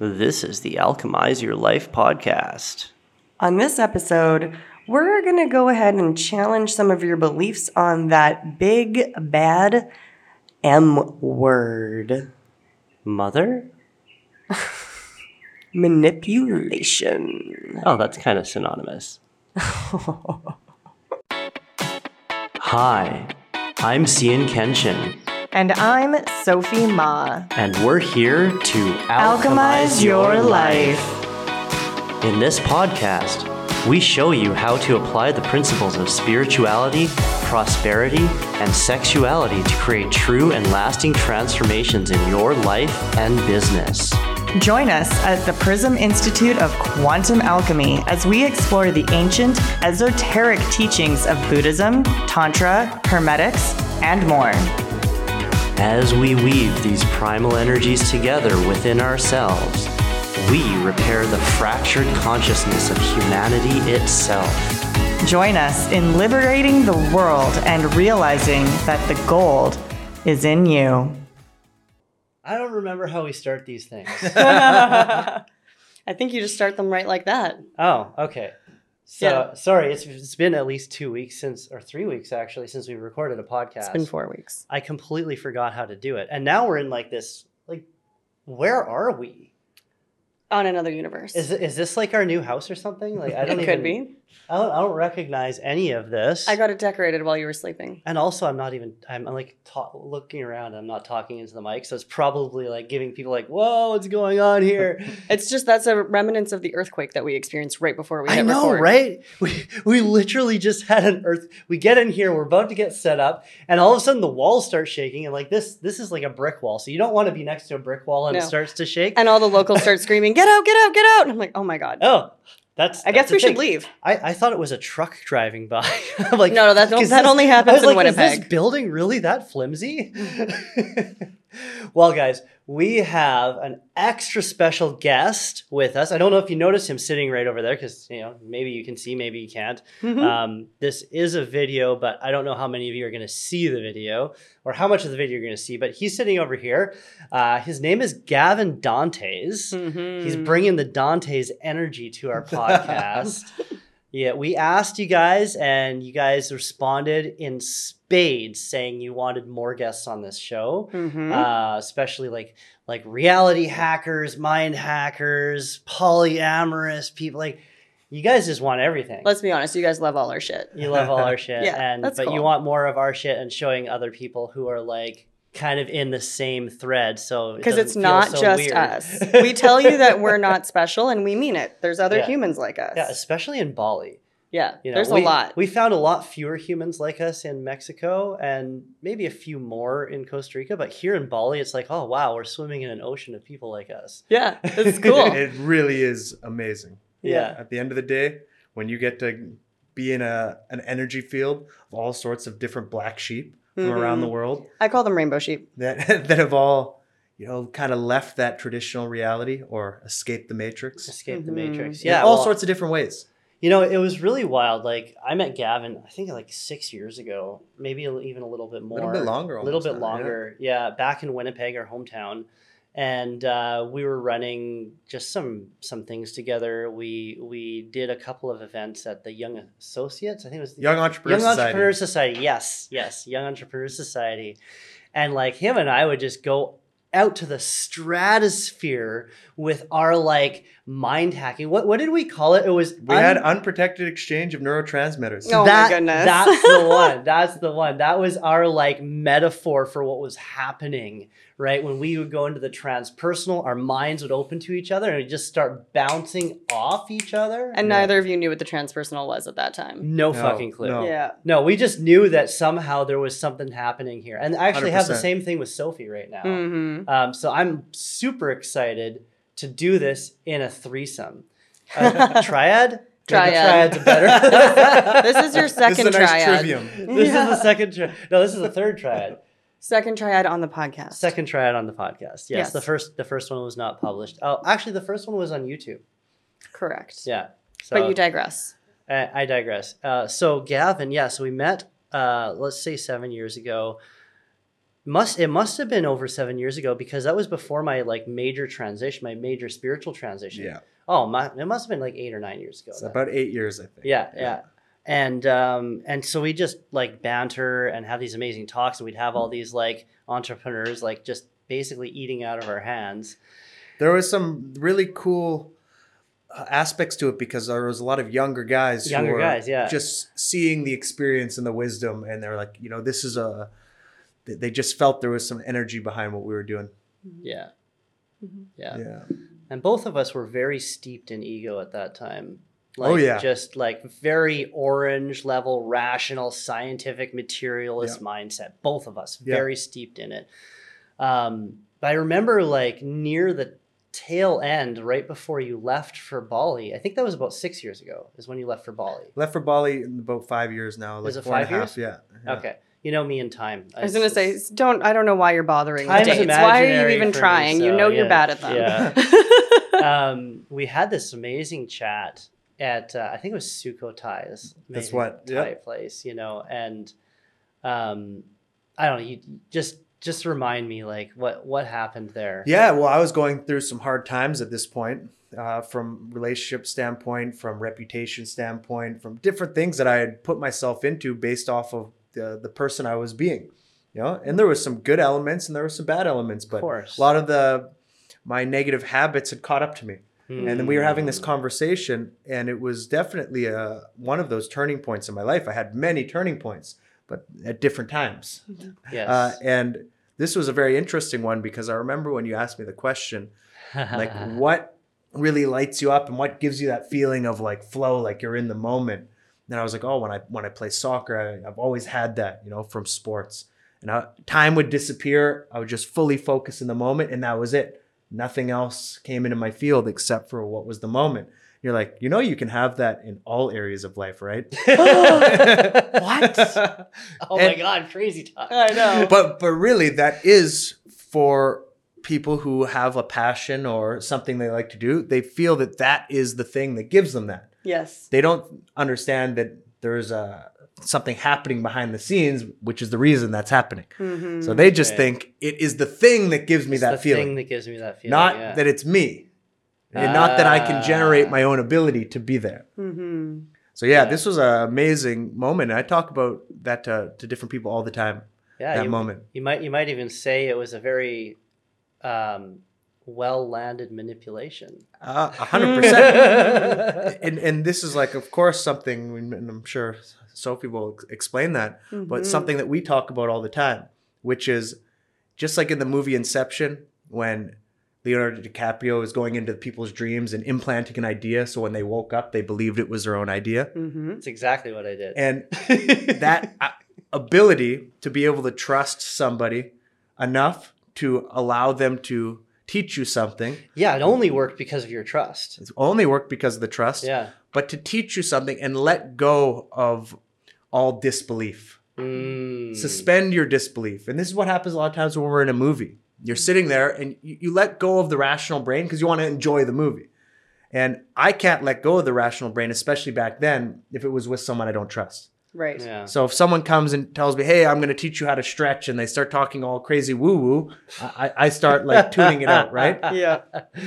This is the Alchemize Your Life podcast. On this episode, we're going to go ahead and challenge some of your beliefs on that big, bad M word Mother? manipulation. Oh, that's kind of synonymous. Hi, I'm Cian Kenshin, And I'm Sophie Ma. and we're here to Alchemize your life. In this podcast, we show you how to apply the principles of spirituality, prosperity, and sexuality to create true and lasting transformations in your life and business. Join us at the Prism Institute of Quantum Alchemy as we explore the ancient, esoteric teachings of Buddhism, Tantra, Hermetics, and more. As we weave these primal energies together within ourselves, we repair the fractured consciousness of humanity itself. Join us in liberating the world and realizing that the gold is in you. I don't remember how we start these things. I think you just start them right like that. oh, okay. So Yeah. sorry, it's it's been at least two weeks since, or three weeks actually, since we recorded a podcast. It's been four weeks. I completely forgot how to do it, and now we're in like this. Like, where are we? On another universe. Is it- is this like our new house or something? Like, I don't it even. could be. I don't, I don't recognize any of this. I got it decorated while you were sleeping. And also, I'm not even. I'm, I'm like ta- looking around. I'm not talking into the mic, so it's probably like giving people like, "Whoa, what's going on here?" It's just that's a remnants of the earthquake that we experienced right before we I know, record. right? We we literally just had an earth. We get in here, we're about to get set up, and all of a sudden the walls start shaking. And like this, this is like a brick wall, so you don't want to be next to a brick wall and it starts to shake. And all the locals start screaming, "Get out! Get out! Get out!" And I'm like, "Oh my god! oh, that's. I guess that's we should leave." I, I thought it was a truck driving by. I'm like, No, no, that that only I happens was in like, Is this building really that flimsy? Hmm. well, guys, we have an extra special guest with us. I don't know if you notice him sitting right over there because you know maybe you can see, maybe you can't. Mhm. Um, this is a video, but I don't know how many of you are going to see the video or how much of the video you're going to see. But he's sitting over here. Uh, his name is Gavin Dantes. Mhm. He's bringing the Dante's energy to our podcast. yeah, we asked you guys, and you guys responded in spades, saying you wanted more guests on this show, Mhm. uh, especially like like reality hackers, mind hackers, polyamorous people. Like you guys just want everything. Let's be honest, you guys love all our shit. you love all our shit, Yeah, and but you want more of our shit and showing other people who are like kind of in the same thread. So Because doesn't it's not so just weird. us. We tell you that we're not special, and we mean it. There's other Yeah. humans like us. Yeah, especially in Bali. Yeah, You know, there's we, a lot. We found a lot fewer humans like us in Mexico and maybe a few more in Costa Rica. But here in Bali, it's like, oh, wow, we're swimming in an ocean of people like us. yeah, it's cool. it really is amazing. Yeah. At the end of the day, when you get to be in a an energy field of all sorts of different black sheep from around the world I call them rainbow sheep. that that have all you know kind of left that traditional reality or escaped the matrix. Escape the Mhm. Matrix. In Yeah. all well, sorts of different ways. You know, it was really wild. Like, I met Gavin, I think like six years ago, maybe even a little bit more. a Little bit longer A little bit now, longer. Yeah. Back in Winnipeg, our hometown. And uh, we were running just some some things together. We we did a couple of events at the Young Associates. I think it was the Young Entrepreneur Young Society. Entrepreneur Society. Yes, yes, Young Entrepreneur Society. And like him and I would just go out to the stratosphere with our like mind hacking. What what did we call it? It was we un- had unprotected exchange of neurotransmitters. Oh my goodness. That's the one. That's the one. That was our like metaphor for what was happening, right? When we would go into the transpersonal, our minds would open to each other and we'd just start bouncing off each other. And Yeah. neither of you knew what the transpersonal was at that time. no, No, fucking clue. no. Yeah. No, we just knew that somehow there was something happening here. And I actually have the same thing with Sophie right now. hmm Um, so I'm super excited to do this in a threesome. A, a triad? Maybe Triad. triad's better. This is your second This is second a nice triad. trivium. This Yeah. is the second triad. No, this is the third triad. Second triad on the podcast. Second triad on the podcast. Yes, Yes. the first the first one was not published. Oh, actually, the first one was on YouTube. Correct. Yeah. So, But you digress. I, I digress. Uh, so Gavin, yeah, so we met, uh, let's say seven years ago. Must it must have been over seven years ago because that was before my like major transition, my major spiritual transition. Yeah. Oh, my, it must have been like eight or nine years ago. It's about eight years, I think. Yeah, yeah. And um and so we just like banter and have these amazing talks and we'd have all these like entrepreneurs like just basically eating out of our hands. There was some really cool uh, aspects to it because there was a lot of younger guys. who Younger were guys, yeah. Just seeing the experience and the wisdom, and they're like, you know, this is a. they- They just felt there was some energy behind what we were doing. Yeah. Yeah. Yeah. And both of us were very steeped in ego at that time. Oh, yeah. Just like very orange level, rational, scientific, materialist mindset. Both of us, Yeah. very steeped in it. Um, but I remember like near the tail end, right before you left for Bali, I think that was about six years ago, is when you left for Bali. Left for Bali in about five years now. Like Is it four and a five half, Yeah. yeah. Okay. You know me in time. I was gonna say, don't. I don't know why you're bothering with dates. Why are you even for me, trying? you so, know you're bad at them. yeah. um, we had this amazing chat at uh, I think it was Sukhothai. This That's what- Thai yep. place, you know, and um, I don't know. You just just remind me like what what happened there. Yeah, well, I was going through some hard times at this point, uh, from relationship standpoint, from reputation standpoint, from different things that I had put myself into based off of the the person I was being. You know, and there was some good elements and there were some bad elements, but a lot of the my negative habits had caught up to me. Hmm. And then we were having this conversation, and it was definitely a, one of those turning points in my life. I had many turning points, but at different times. Yes. Uh, and this was a very interesting one because I remember when you asked me the question, like what really lights you up and what gives you that feeling of like flow, like you're in the moment. And I was like, oh, when I when I play soccer, I, I've always had that, you know, from sports. And I, time would disappear. I would just fully focus in the moment, and that was it. Nothing else came into my field except for what was the moment. You're like, you know, you can have that in all areas of life, right? What? oh my god, crazy talk. I know. but but really that is for people who have a passion or something they like to do they feel that that is the thing that gives them that yes. they don't understand that there's a something happening behind the scenes which is the reason that's happening Mhm. so they just Right. think it is the thing that gives me It's that the feeling thing that gives me that feeling. not yeah. that it's me and not that i can generate Ah. my own ability to be there Mhm. so yeah, Yeah. this was an amazing moment and i talk about that to, to different people all the time yeah, that you, moment You might you might even say it was a very um, well landed manipulation. Uh, A hundred percent. And and this is like, of course, something, and I'm sure Sophie will explain that, but Mhm. something that we talk about all the time, which is just like in the movie Inception, when Leonardo DiCaprio is going into people's dreams and implanting an idea, so when they woke up, they believed it was their own idea, Mhm. That's exactly what I did. and that uh, ability to be able to trust somebody enough to allow them to teach you something. yeah, it only worked because of your trust. It's only worked because of the trust. Yeah. but to teach you something and let go of all disbelief. Mm. Suspend your disbelief. And this is what happens a lot of times when we're in a movie. You're sitting there and you, you let go of the rational brain because you want to enjoy the movie. And I can't let go of the rational brain, especially back then, if it was with someone I don't trust. Right. Yeah. So if someone comes and tells me, "Hey, I'm going to teach you how to stretch," and they start talking all crazy woo woo, I, I start like tuning it out, right? Yeah.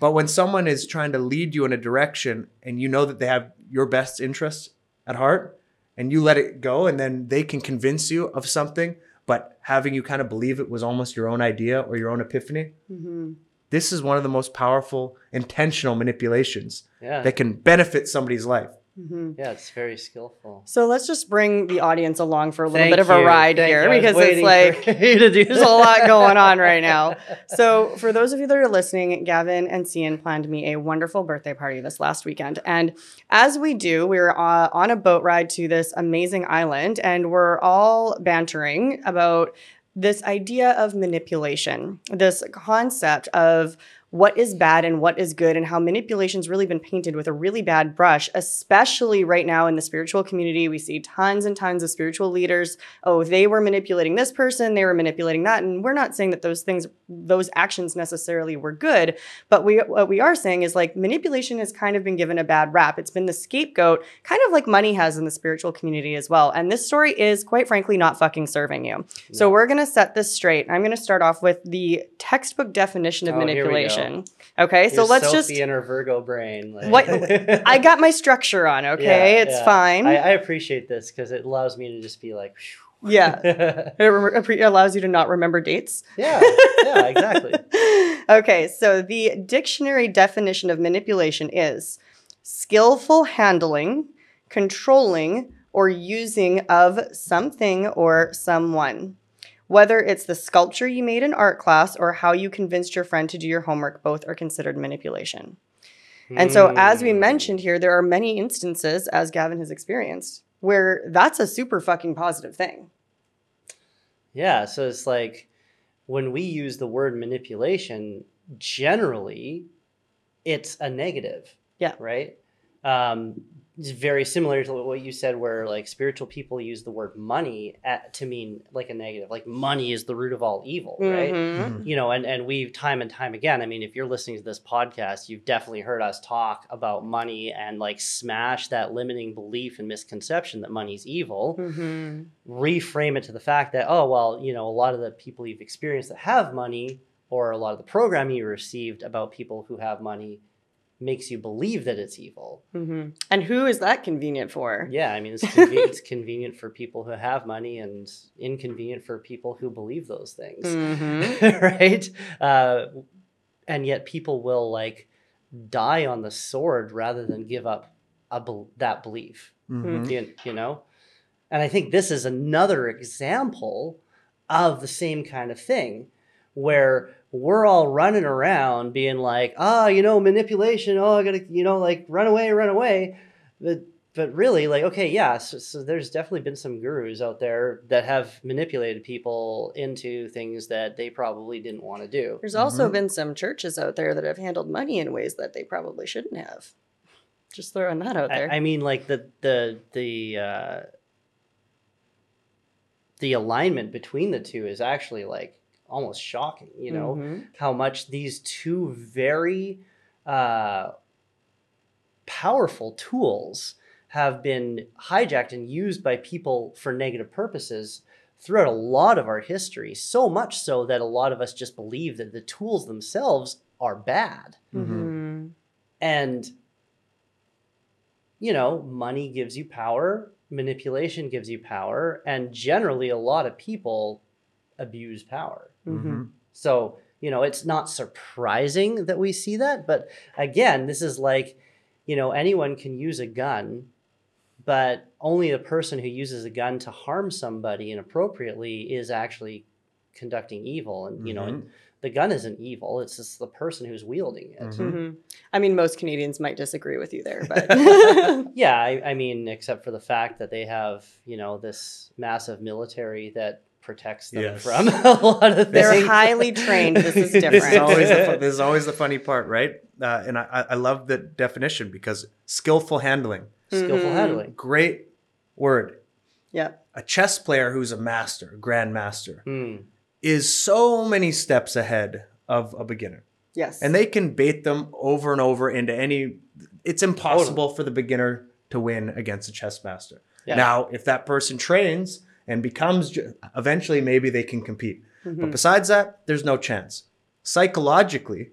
But when someone is trying to lead you in a direction and you know that they have your best interests at heart and you let it go and then they can convince you of something, but having you kind of believe it was almost your own idea or your own epiphany, Mhm. this is one of the most powerful intentional manipulations Yeah. that can benefit somebody's life. Mhm. yeah, it's very skillful. So let's just bring the audience along for a little Thank bit of a you. ride Thank here. Because it's like for you to do there's a lot going on right now. So, for those of you that are listening, Gavin and Cian planned me a wonderful birthday party this last weekend. And as we do, we were uh, on a boat ride to this amazing island, and we're all bantering about this idea of manipulation, this concept of what is bad and what is good and how manipulation's really been painted with a really bad brush especially right now in the spiritual community. We see tons and tons of spiritual leaders oh they were manipulating this person they were manipulating that. And we're not saying that those things those actions necessarily were good but we what we are saying is like manipulation has kind of been given a bad rap. It's been the scapegoat kind of like money has in the spiritual community as well. And this story is quite frankly not fucking serving you. So we're going to set this straight. I'm going to start off with the textbook definition of Oh, here we go. manipulation Okay, so Your let's Sophie just. and her Virgo brain. Like, What I got my structure on. Okay, Yeah, it's yeah. fine. I, I appreciate this because it allows me to just be like, yeah, yeah, it re- allows you to not remember dates. Yeah, yeah, exactly. okay, so the dictionary definition of manipulation is skillful handling, controlling, or using of something or someone. Whether it's the sculpture you made in art class or how you convinced your friend to do your homework, both are considered manipulation. And so, as we mentioned here, there are many instances, as Gavin has experienced, where that's a super fucking positive thing. Yeah, so it's like when we use the word manipulation, generally it's a negative. Yeah. Right? Um, it's very similar to what you said, where like spiritual people use the word money at, to mean like a negative, like money is the root of all evil, right? Mhm. you know and and we've time and time again i mean if you're listening to this podcast you've definitely heard us talk about money and like smash that limiting belief and misconception that money's evil Mhm. reframe it to the fact that oh well you know a lot of the people you've experienced that have money or a lot of the programming you received about people who have money makes you believe that it's evil Mhm. And who is that convenient for? yeah i mean it's, conve- it's convenient for people who have money and inconvenient for people who believe those things Mhm. right? Uh, and yet people will like die on the sword rather than give up a bel that belief. Mhm. You, you know, and I think this is another example of the same kind of thing, where we're all running around being like, ah, you know, manipulation. Oh, I gotta, you know, like run away, run away. But but really, like, okay, yeah. So, so there's definitely been some gurus out there that have manipulated people into things that they probably didn't want to do. There's also Mhm. been some churches out there that have handled money in ways that they probably shouldn't have. Just throwing that out there. I, I mean, like the the the uh, the alignment between the two is actually like almost shocking. You know Mhm. how much these two very uh, powerful tools have been hijacked and used by people for negative purposes throughout a lot of our history. So much so that a lot of us just believe that the tools themselves are bad. Mhm. And, you know, money gives you power, manipulation gives you power, and generally a lot of people abuse power. Mhm. So, you know, it's not surprising that we see that. But again, this is like, you know, anyone can use a gun, but only the person who uses a gun to harm somebody inappropriately is actually conducting evil. And, you know, and the gun isn't evil, it's just the person who's wielding it. Mhm. Mhm. I mean, most Canadians might disagree with you there, but Yeah, I, I mean, except for the fact that they have, you know, this massive military that protects them Yes. from a lot of things. they're highly trained. This is this is different. always the, fu- this is always the funny part, right? Uh, and I, I I love the definition because skillful handling, skillful Mhm. handling. great word. yeah. A chess player who's a master, a grandmaster, Hmm. is so many steps ahead of a beginner, Yes. and they can bait them over and over into any. It's impossible for the beginner to win against a chess master. Yeah. Now, if that person trains and becomes, eventually, maybe they can compete. But Mhm. besides that, there's no chance. Psychologically,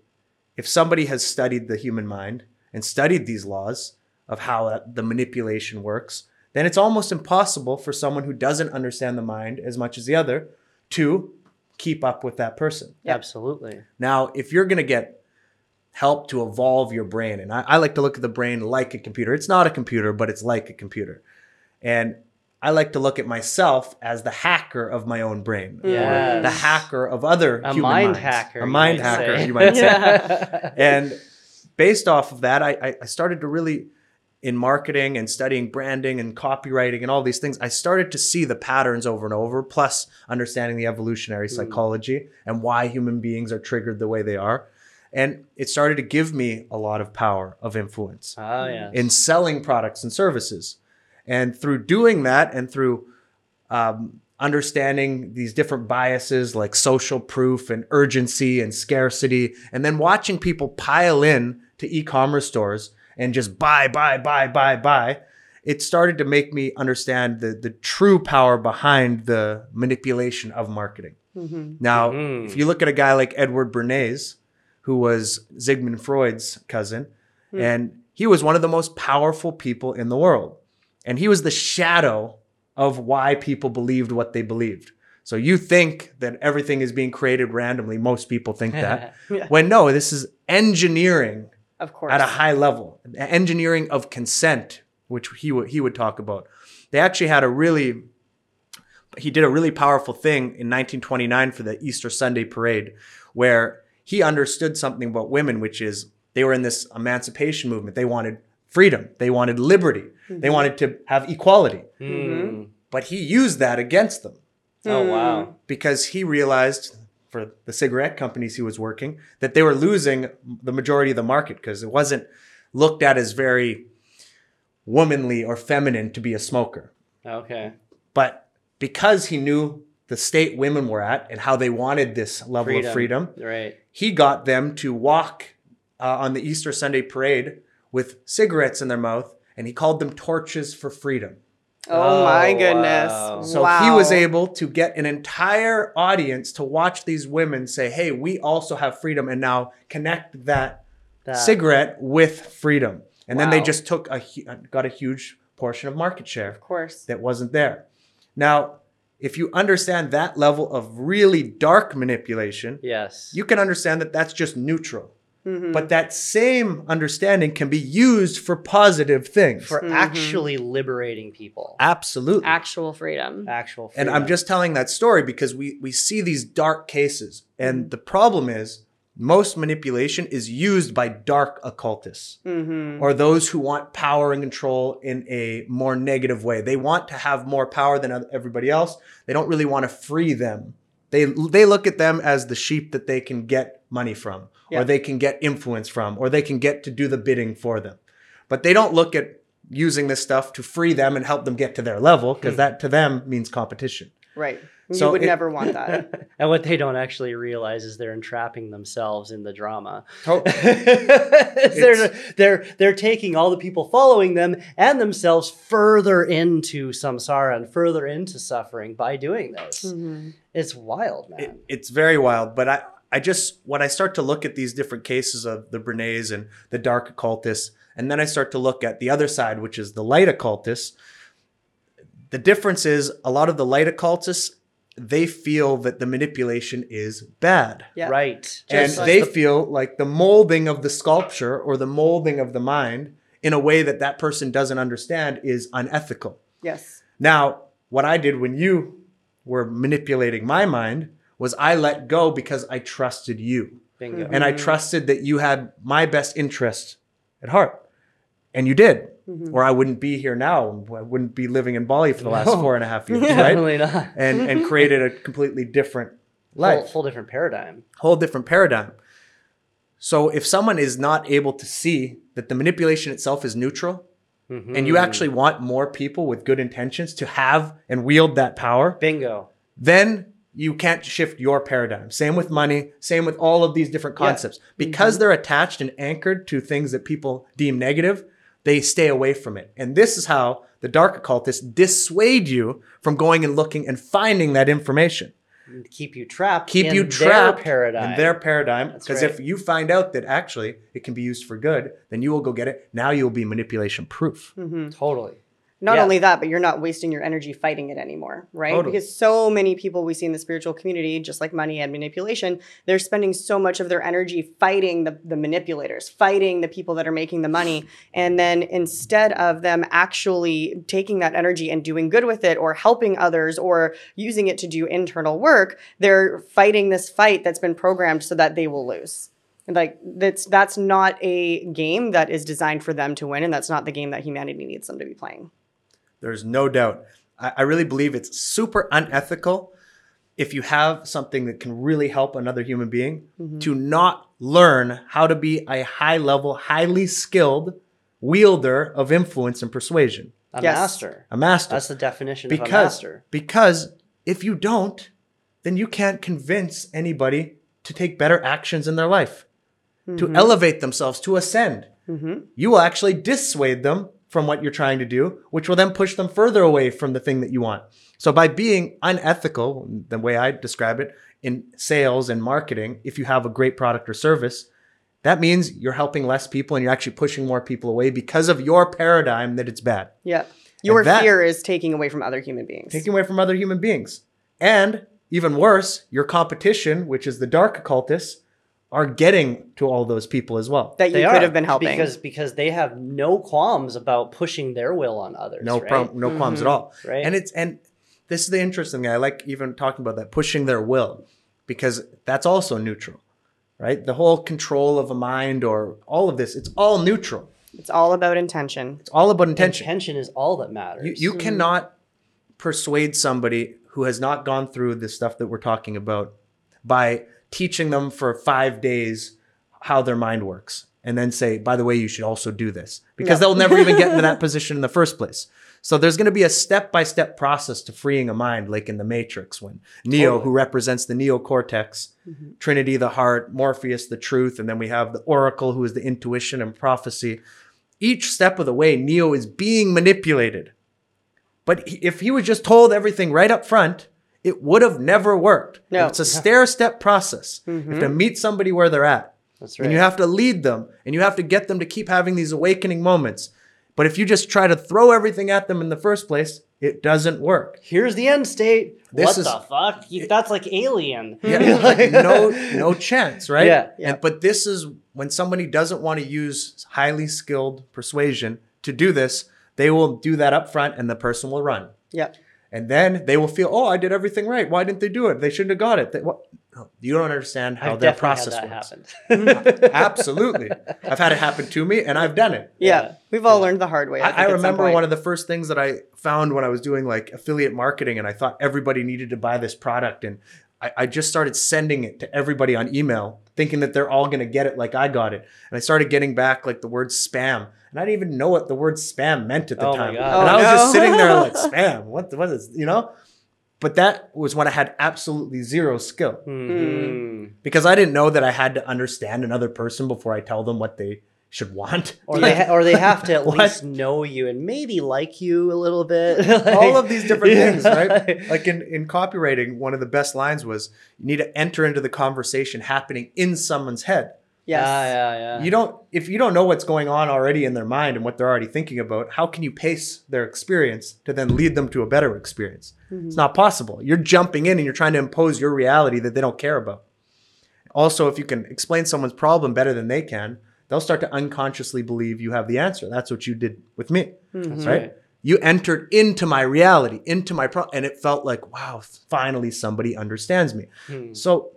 if somebody has studied the human mind and studied these laws of how the manipulation works, then it's almost impossible for someone who doesn't understand the mind as much as the other to keep up with that person. Absolutely. Now, if you're going to get help to evolve your brain, and I, I like to look at the brain like a computer, it's not a computer, but it's like a computer. And I like to look at myself as the hacker of my own brain, or Yes. the hacker of other A human mind minds. hacker. a mind hacker, say. you might say. And based off of that, I, I- started to really, in marketing and studying branding and copywriting and all these things, I started to see the patterns over and over, plus understanding the evolutionary Mm. psychology and why human beings are triggered the way they are. And it started to give me a lot of power of influence Oh yeah. in selling products and services. And through doing that and through um, understanding these different biases like social proof and urgency and scarcity, and then watching people pile in to e commerce stores and just buy, buy, buy, buy, buy, it started to make me understand the, the true power behind the manipulation of marketing. Now, Mhm. if you look at a guy like Edward Bernays, who was Sigmund Freud's cousin, and he was one of the most powerful people in the world. And he was the shadow of why people believed what they believed. So you think that everything is being created randomly. Most people think that. Yeah. When no, this is engineering Of course. at a high level, engineering of consent, which he would he would talk about. They actually had a really he did a really powerful thing in 1929 for the Easter Sunday parade where he understood something about women which is they were in this emancipation movement. They wanted freedom, they wanted liberty, they wanted to have equality. Mm. But he used that against them Oh wow. because he realized for the cigarette companies he was working that they were losing the majority of the market because it wasn't looked at as very womanly or feminine to be a smoker. Okay. But because he knew the state women were at and how they wanted this level of freedom, Right. he got them to walk uh, on the Easter Sunday parade with cigarettes in their mouth and he called them torches for freedom. oh my Oh, goodness. wow. So wow. he was able to get an entire audience to watch these women say, "Hey, we also have freedom," and now connect that, That- cigarette with freedom. And then they just took a uh, got a huge portion of market share Of course. that wasn't there. Now, if you understand that level of really dark manipulation, Yes. you can understand that that's just neutral. Mhm. But that same understanding can be used for positive things. for actually liberating people. Absolutely. Actual freedom. Actual. And I'm just telling that story because we we see these dark cases, and the problem is most manipulation is used by dark occultists Mm-hmm. or those who want power and control in a more negative way. They want to have more power than everybody else. They don't really want to free them. They they look at them as the sheep that they can get money from, Yeah. or they can get influence from, or they can get to do the bidding for them. But they don't look at using this stuff to free them and help them get to their level because that to them means competition. Right. So you would it- never want that. and what they don't actually realize is they're entrapping themselves in the drama. To- they're, they're they're taking all the people following them and themselves further into samsara and further into suffering by doing this. Mm-hmm. It's wild, man. it, it's very wild. But I, I just when I start to look at these different cases of the Bernays and the dark occultists, and then I start to look at the other side, which is the light occultists. The difference is a lot of the light occultists they feel that the manipulation is bad. Yeah. Right. and like they the- feel like the molding of the sculpture or the molding of the mind in a way that that person doesn't understand is unethical. Yes. Now, what I did when you were manipulating my mind was I let go because I trusted you. bingo. And I mm-hmm. trusted that you had my best interest at heart. And you did. Mm-hmm. Or I wouldn't be here now. I wouldn't be living in Bali for the last No. four and a half years, right? Definitely not. And and created a completely different life Full, full different paradigm. whole different paradigm. So if someone is not able to see that the manipulation itself is neutral, mm-hmm. and you actually want more people with good intentions to have and wield that power, Bingo. then you can't shift your paradigm. Same with money, same with all of these different concepts. Mm-hmm. Because they're attached and anchored to things that people deem negative, they stay away from it. And this is how the dark occultists dissuade you from going and looking and finding that information Keep you trapped. keep in you trapped their paradigm. in their paradigm. Because right. if you find out that actually it can be used for good, then you will go get it. Now you'll be manipulation proof. Mm-hmm. totally. Not Yeah. only that, but you're not wasting your energy fighting it anymore, right? Totally. Because so many people we see in the spiritual community, just like money and manipulation, they're spending so much of their energy fighting the, the manipulators, fighting the people that are making the money. And then instead of them actually taking that energy and doing good with it or helping others or using it to do internal work, they're fighting this fight that's been programmed so that they will lose. Like that's that's not a game that is designed for them to win, and that's not the game that humanity needs them to be playing. There's no doubt. I, I really believe it's super unethical if you have something that can really help another human being mm-hmm. to not learn how to be a high level, highly skilled wielder of influence and persuasion, A Yes. master. a master. That's the definition of a because master. because if you don't, then you can't convince anybody to take better actions in their life, to mm-hmm. elevate themselves, to ascend. Mm-hmm. You will actually dissuade them from what you're trying to do, which will then push them further away from the thing that you want. So by being unethical, the way I describe it, in sales and marketing, if you have a great product or service, that means you're helping less people and you're actually pushing more people away because of your paradigm that it's bad Yeah. Your that- fear is taking away from other human beings. taking away from other human beings. And even worse, your competition, which is the dark occultists, are getting to all those people as well. that you They could are, have been helping. because because they have no qualms about pushing their will on others. no right? problem, no qualms at mm-hmm. all. Right. And it's and this is the interesting thing. I like even talking about that, pushing their will, because that's also neutral, right? The whole control of a mind or all of this, it's all neutral. it's all about intention. It's all about intention. Intention is all that matters. You, you mm-hmm. cannot persuade somebody who has not gone through the stuff that we're talking about by teaching them for five days how their mind works and then say, by the way, you should also do this because they'll never even get into that position in the first place. So there's going to be a step by step process to freeing a mind, like in the Matrix, when Neo, who represents the neocortex, mm-hmm. Trinity, the heart, Morpheus, the truth, and then we have the Oracle, who is the intuition and prophecy. Each step of the way, Neo is being manipulated. But if he was just told everything right up front, it would have never worked. No. It's a stair step process. You have to mm-hmm. meet somebody where they're at. That's And you have to lead them and you have to get them to keep having these awakening moments. But if you just try to throw everything at them in the first place, it doesn't work. Here's the end state. This what is- the fuck? You- That's like alien. Yeah, like no no chance, right? Yeah, yeah. And, but this is when somebody doesn't want to use highly skilled persuasion to do this, they will do that up front and the person will run. Yeah. And then they will feel, oh, I did everything right. Why didn't they do it? They shouldn't have got it. They, what? No, you don't understand how I've their process had works. that happen. Mm-hmm. Absolutely. I've had it happen to me and I've done it. Yeah. Yeah. We've all learned the hard way. I, I, I remember one of the first things that I found when I was doing like affiliate marketing and I thought everybody needed to buy this product. And I, I just started sending it to everybody on email, thinking that they're all going to get it like I got it. And I started getting back like the word spam. And I didn't even know what the word spam meant at the Oh my time. God. And Oh, I was just sitting there like, spam, what, what is, you know? But that was when I had absolutely zero skill Mhm. because I didn't know that I had to understand another person before I tell them what they should want. Or they ha- or they have to at least know you and maybe like you a little bit. all of these different Yeah. things, right? Like in, in copywriting, one of the best lines was you need to enter into the conversation happening in someone's head. Yes. Yeah, yeah, yeah. You don't if you don't know what's going on already in their mind and what they're already thinking about, how can you pace their experience to then lead them to a better experience? Mm-hmm. It's not possible. You're jumping in and you're trying to impose your reality that they don't care about. Also, if you can explain someone's problem better than they can, they'll start to unconsciously believe you have the answer. That's what you did with me. That's right? right. You entered into my reality, into my pro, and it felt like, wow, finally somebody understands me. Hmm. So,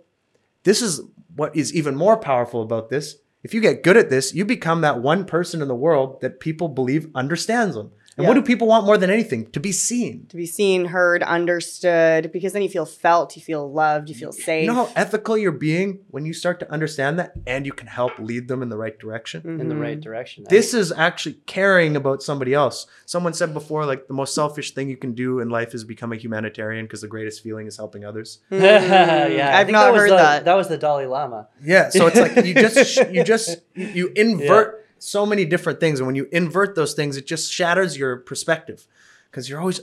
this is what is even more powerful about this. If you get good at this, you become that one person in the world that people believe understands them. And what do people want more than anything? To be seen. To be seen, heard, understood, because then you feel felt, you feel loved, you feel safe. You know how ethical you're being when you start to understand that and you can help lead them in the right direction? in the right direction. This is actually caring about somebody else. Someone said before, like the most selfish thing you can do in life is become a humanitarian because the greatest feeling is helping others. Mhm. yeah, I I've not that heard the, that. That was the Dalai Lama. Yeah, so it's like you just you just you invert so many different things, and when you invert those things, it just shatters your perspective because you're always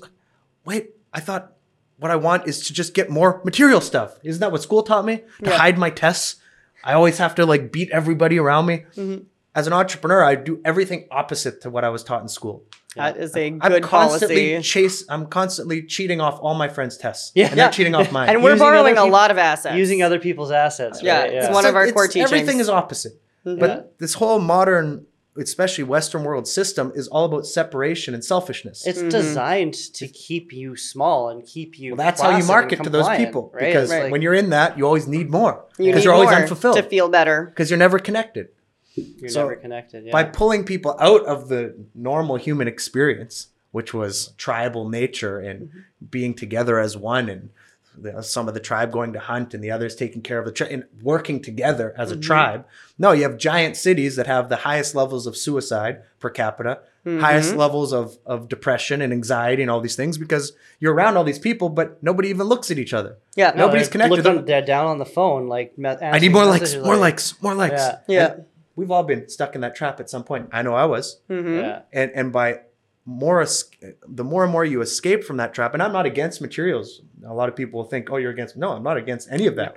wait. I thought what I want is to just get more material stuff. Isn't that what school taught me? To Yeah. hide my tests. I always have to like beat everybody around me. Mhm. As an entrepreneur, I do everything opposite to what I was taught in school. That is a I'm good constantly policy. chase. I'm constantly cheating off all my friends' tests. Yeah. and they're Yeah. cheating off mine. And we're Using other borrowing a lot of assets. Using other people's assets. Yeah, right? it's one of our core teachings. Everything is opposite. Mhm. But Yeah. this whole modern, especially Western world system, is all about separation and selfishness. It's Mhm. designed to keep you small and keep you. well, that's how you market and to those people right? because It's like- when you're in that, you always need more you because need you're always more unfulfilled to feel better. because you're never connected. you're so never connected. Yeah. By pulling people out of the normal human experience, which was tribal nature and Mm-hmm. being together as one and the, some of the tribe going to hunt and the others taking care of the tribe and working together as a tribe. No, you have giant cities that have the highest levels of suicide per capita, highest levels of, of depression and anxiety and all these things because you're around all these people, but nobody even looks at each other. Yeah. No, Nobody's they're connected. looking- they're down on the phone, like. I need more likes, more like- likes, more likes. Yeah. Yeah. And we've all been stuck in that trap at some point. I know I was. Mhm. Yeah. and and by more the more and more you escape from that trap and i'm not against materials a lot of people will think oh you're against no i'm not against any of that.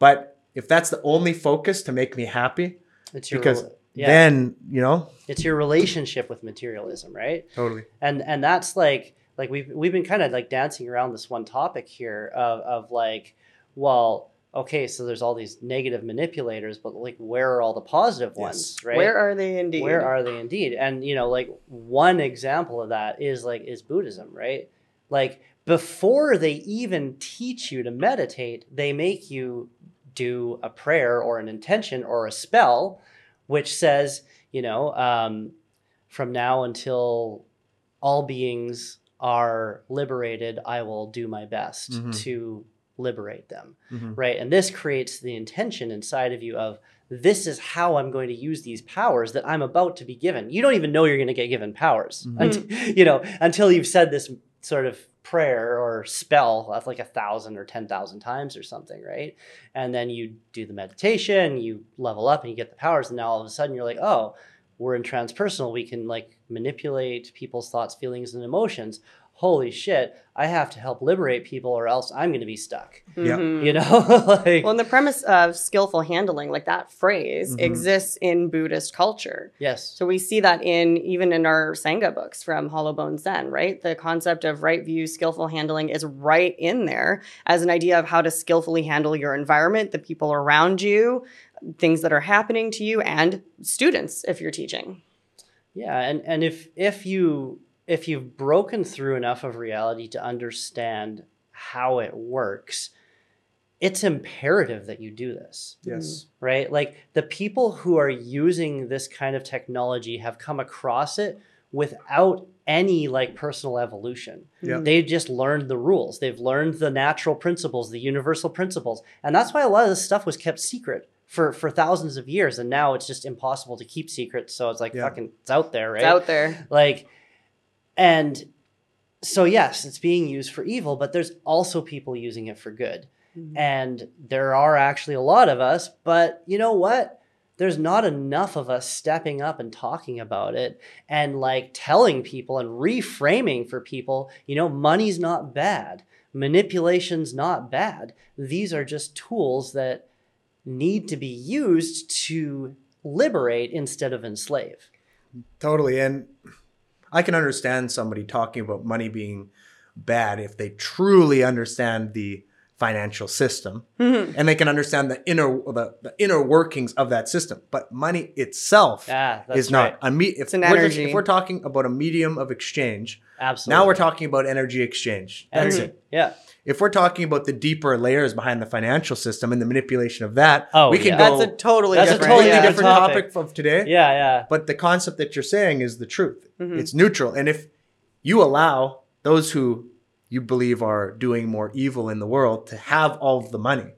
But if that's the only focus to make me happy It's your because yeah. then you know? It's your relationship with materialism, right? totally. And and that's like like we've we've been kind of like dancing around this one topic here of of like well okay so there's all these negative manipulators but like where are all the positive ones right? Where are they indeed? where are they indeed? And you know like one example of that is like is buddhism right? Like before they even teach you to meditate they make you do a prayer or an intention or a spell which says you know um, from now until all beings are liberated i will do my best Mhm. to liberate them Mhm. right and this creates the intention inside of you of this is how i'm going to use these powers that i'm about to be given you don't even know you're going to get given powers Mhm. until, you know until you've said this sort of prayer or spell like a thousand or ten thousand times or something right? And then you do the meditation you level up and you get the powers and now all of a sudden you're like oh we're in transpersonal. We can like manipulate people's thoughts feelings and emotions holy shit i have to help liberate people or else i'm going to be stuck Yeah. Mhm. you know like Well, and the premise of skillful handling, like that phrase, Mhm. exists in Buddhist culture. yes So we see that in even in our Sangha books from Hollow Bone Zen, right? The concept of right view, skillful handling is right in there as an idea of how to skillfully handle your environment, the people around you, things that are happening to you, and students if you're teaching. Yeah, and and if if you if you've broken through enough of reality to understand how it works, it's imperative that you do this, yes mm-hmm. right? Like the people who are using this kind of technology have come across it without any like personal evolution. Yeah. Mm-hmm. They've just learned the rules. They've learned the natural principles, the universal principles. And that's why a lot of this stuff was kept secret for for thousands of years and now it's just impossible to keep secret. So it's like Yeah. fucking it's out there, right? It's out there. like and so yes it's being used for evil but there's also people using it for good. Mhm. and there are actually a lot of us but you know what? There's not enough of us stepping up and talking about it and like telling people and reframing for people you know money's not bad manipulation's not bad. These are just tools that need to be used to liberate instead of enslave. Totally. And i can understand somebody talking about money being bad if they truly understand the financial system Mhm. and they can understand the inner the, the inner workings of that system but money itself ah that's is right. not a me if an we're just- energy. if we're talking about a medium of exchange Absolutely. now we're talking about energy exchange that's Energy. it Yeah. If we're talking about the deeper layers behind the financial system and the manipulation of that Oh, we can yeah. go That's a totally That's a different. totally yeah. different topic. topic from today Yeah. Yeah. but the concept that you're saying is the truth Mhm. it's neutral and if you allow those who you believe are doing more evil in the world to have all of the money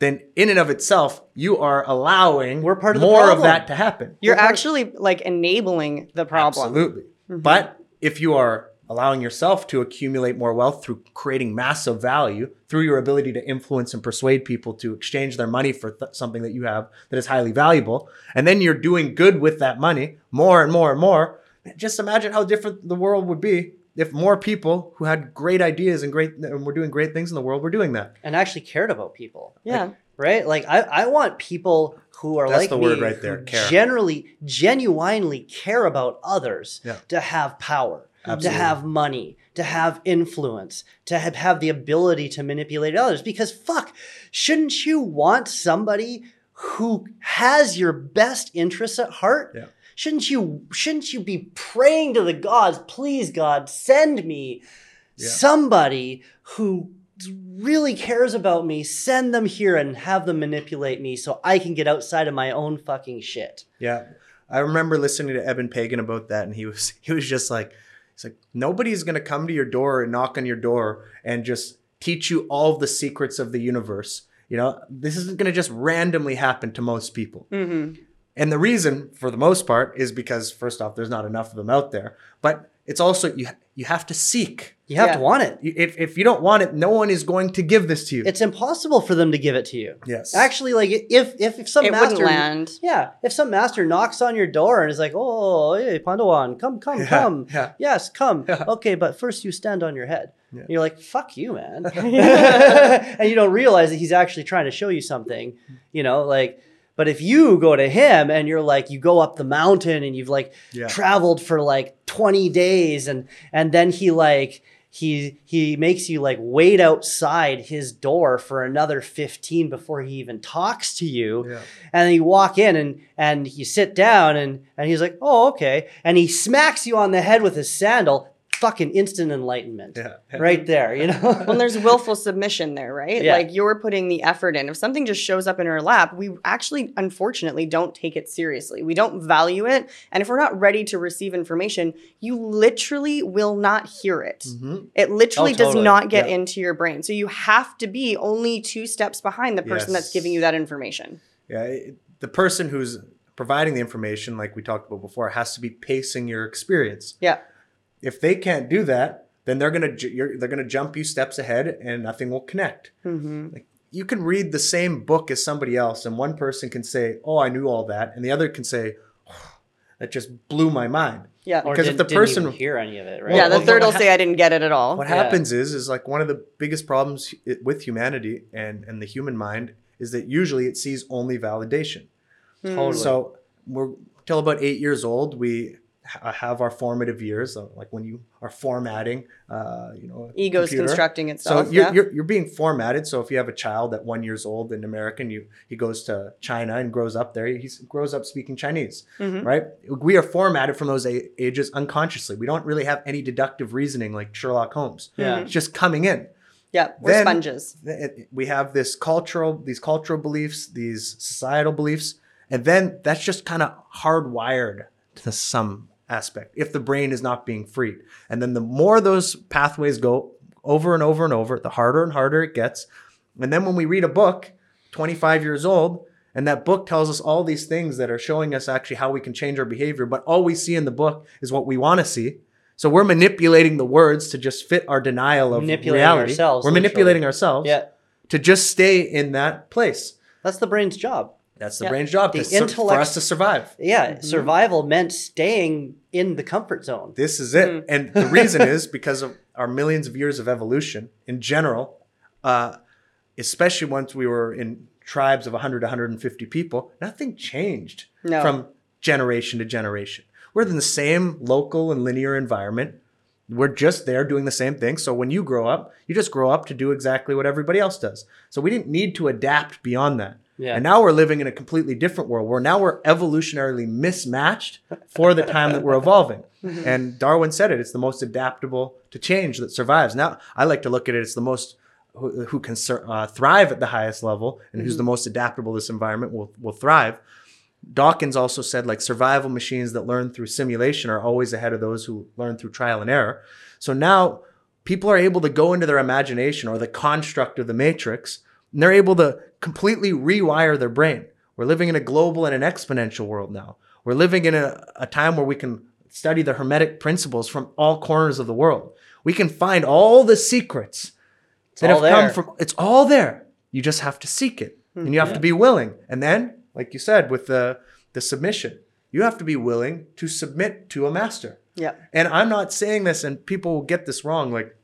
then in and of itself you are allowing We're part of the more of that to happen You're actually like enabling the problem. Absolutely. Mhm. But if you are allowing yourself to accumulate more wealth through creating massive value, through your ability to influence and persuade people to exchange their money for th- something that you have that is highly valuable, and then you're doing good with that money more and more and more, just imagine how different the world would be if more people who had great ideas and great and were doing great things in the world were doing that. And actually cared about people. Yeah. Right. Like I, I want people who are That's like the me, word right there, who care. generally, genuinely care about others Yeah. to have power, Absolutely. to have money, to have influence, to have, have the ability to manipulate others. Because fuck, shouldn't you want somebody who has your best interests at heart? Yeah. Shouldn't you shouldn't you be praying to the gods, please God, send me Yeah. somebody who really cares about me, send them here and have them manipulate me so I can get outside of my own fucking shit. Yeah. I remember listening to Eben Pagan about that, and he was he was just like, he's like, nobody's gonna come to your door and knock on your door and just teach you all the secrets of the universe. You know, this isn't going to just randomly happen to most people. Mm-hmm. And the reason, for the most part, is because first off, there's not enough of them out there. But it's also you you have to seek. You have Yeah. to want it. If if you don't want it, no one is going to give this to you. It's impossible for them to give it to you. yes. Actually, like if if, if some It master wouldn't land. Yeah, if some master knocks on your door and is like, "Oh, hey, Pandawan, come, come, Yeah, come, yeah. yes, come." Yeah. Okay, but first you stand on your head. Yeah. And you're like, "Fuck you, man," and you don't realize that he's actually trying to show you something. You know, like. But if you go to him and you're like, you go up the mountain and you've like Yeah. traveled for like 20 days and and then he like he he makes you like wait outside his door for another 15 before he even talks to you Yeah. and then you walk in and and you sit down and and he's like oh okay and he smacks you on the head with his sandal fucking instant enlightenment Yeah. right there you know Well, there's willful submission there, right? Yeah. Like you're putting the effort in. If something just shows up in our lap, we actually, unfortunately, don't take it seriously. We don't value it. And if we're not ready to receive information, you literally will not hear it. Mhm. It literally Oh, does not get Yeah. into your brain. So you have to be only two steps behind the person that's giving you that information. Yeah, it- the person who's providing the information, like we talked about before, has to be pacing your experience. Yeah. If they can't do that, then they're gonna you're, they're gonna jump you steps ahead, and nothing will connect. hmm Like you can read the same book as somebody else, and one person can say, "Oh, I knew all that," and the other can say, oh, "That just blew my mind." Yeah. Because if the didn't person- even hear any of it right yeah. The well, third will ha- say, I didn't get it at all. What Yeah. happens is, is like one of the biggest problems with humanity and and the human mind is that usually it sees only validation. totally So we're till about eight years old. We ha- have our formative years, like when you are formatting, uh, you know, a Ego's computer. constructing So itself. you're, yeah. you're you're being formatted. So if you have a child at one years old in America, and you he goes to China and grows up there, he grows up speaking Chinese, Mhm. right? We are formatted from those a- ages unconsciously. We don't really have any deductive reasoning like Sherlock Holmes. yeah It's just coming in yeah. We're then- sponges. it- we have this cultural these cultural beliefs these societal beliefs and then that's just kind of hardwired to some aspect if the brain is not being freed and then the more those pathways go over and over and over the harder and harder it gets and then when we read a book 25 years old and that book tells us all these things that are showing us actually how we can change our behavior but all we see in the book is what we want to see so we're manipulating the words to just fit our denial of Manipulating reality. ourselves, We're literally. manipulating ourselves yeah to just stay in that place. that's the brain's job That's the Yeah. brain's job The to sur- for us to survive. yeah survival meant staying in the comfort zone This is it. Mm. And the reason is because of our millions of years of evolution in general, uh, especially once we were in tribes of 100 150 people, nothing changed No. from generation to generation. We're in the same local and linear environment. We're just there doing the same thing. So when you grow up, you just grow up to do exactly what everybody else does. So we didn't need to adapt beyond that. Yeah. And now we're living in a completely different world where now we're evolutionarily mismatched for the time that we're evolving. And Darwin said it, it's the most adaptable to change that survives. Now, I like to look at it, it's the most who, who can uh, thrive at the highest level and who's the most adaptable to this environment will, will thrive. Dawkins also said like survival machines that learn through simulation are always ahead of those who learn through trial and error. So now people are able to go into their imagination or the construct of the matrix and they're able to completely rewire their brain. We're living in a global and an exponential world now. We're living in a, a time where we can study the hermetic principles from all corners of the world. We can find all the secrets that all have come there. from it's all there. You just have to seek it. And you have hmm, to be willing. And then, like you said, with the the submission, you have to be willing to submit to a master. yeah. And I'm not saying this, and people will get this wrong. Like,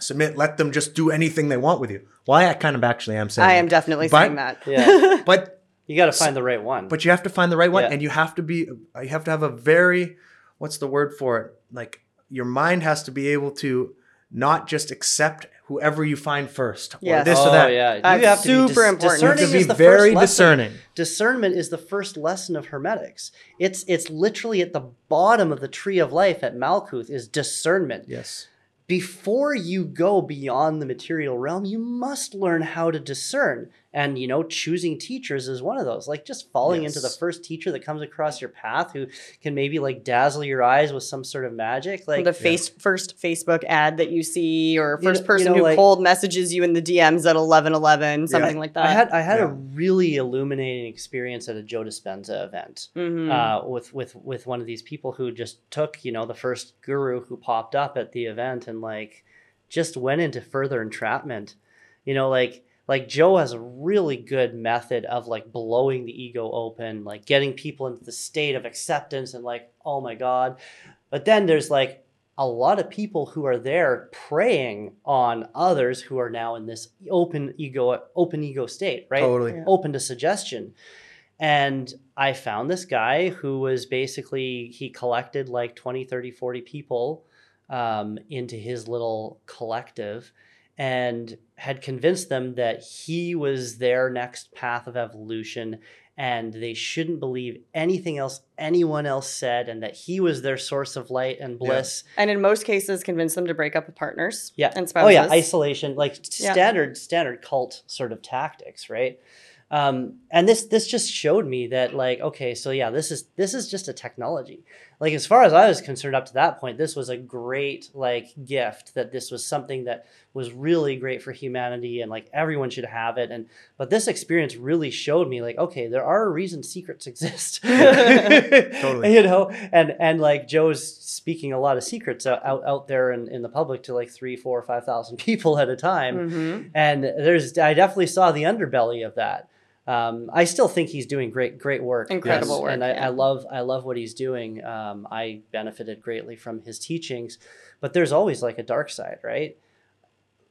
submit, let them just do anything they want with you. Well, I kind of actually am saying I that. am definitely But- saying that. yeah But you got to find the right one but you have to find the right one, Yeah. and you have to be you have to have a very what's the word for it? Like your mind has to be able to not just accept whoever you find first or Yes. this oh or that. Oh, yeah you That's have to be super dis- important. You have discerning to be is the very first lesson. discerning. discernment is the first lesson of hermetics it's it's literally at the bottom of the tree of life at malkuth is discernment Yes. Before you go beyond the material realm you must learn how to discern and you know choosing teachers is one of those like just falling into the first teacher that comes across your path who can maybe like dazzle your eyes with some sort of magic like the face first Facebook ad that you see, or You know- first you person know, who like- cold messages you in the DMs at eleven eleven, something like that. I had I had Yeah. a really illuminating experience at a Joe Dispenza event Mhm. uh, with with with one of these people who just took you know the first guru who popped up at the event and like just went into further entrapment. You know, like like Joe has a really good method of like blowing the ego open, like getting people into the state of acceptance and like oh my god. But then there's like a lot of people who are there preying on others who are now in this open ego open ego state, right? Totally. Yeah. Open to suggestion. And I found this guy who was basically he collected like 20, 30, 40 people um, into his little collective and had convinced them that he was their next path of evolution and they shouldn't believe anything else anyone else said and that he was their source of light and bliss and in most cases, convince them to break up with partners. yeah. and spouses. Oh yeah, isolation, like Yeah. standard standard cult sort of tactics, right? Um, and this this just showed me that like okay, so yeah, this is this is just a technology. Like as far as I was concerned up to that point, this was a great like gift that this was something that was really great for humanity and like everyone should have it. And but this experience really showed me like okay, there are reasons secrets exist. Totally. You know, and and like Joe's speaking a lot of secrets out out, there in, in the public to like three, four, five thousand people at a time. Mhm. And there's I definitely saw the underbelly of that. Um, I still think he's doing great, great work. Incredible work, and I, yeah. I love, I love what he's doing. Um, I benefited greatly from his teachings, but there's always like a dark side, right?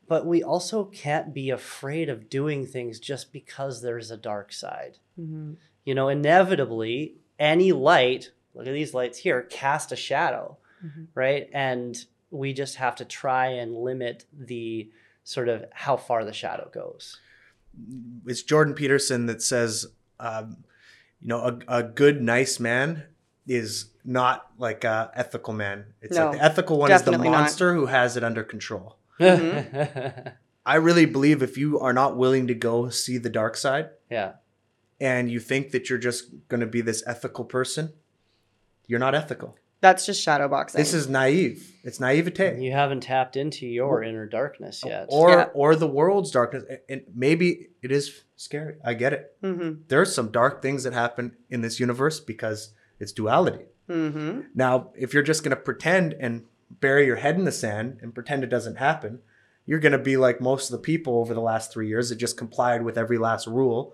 But we also can't be afraid of doing things just because there's a dark side. Mhm. You know, inevitably, any light, look at these lights here, cast a shadow, Mhm. right? And we just have to try and limit the sort of how far the shadow goes. It's Jordan Peterson that says, um, you know, a, a good, nice man is not like a ethical man. It's No, like the ethical one is the definitely not. monster who has it under control. Mm-hmm. I really believe if you are not willing to go see the dark side yeah. and you think that you're just going to be this ethical person, you're not ethical. That's just shadow boxing. This is naive. It's naivete. You haven't tapped into your inner darkness yet. Or Yeah. or the world's darkness. And maybe it is scary. I get it. hmm There's some dark things that happen in this universe because it's duality. hmm Now, if you're just going to pretend and bury your head in the sand and pretend it doesn't happen, you're going to be like most of the people over the last three years that just complied with every last rule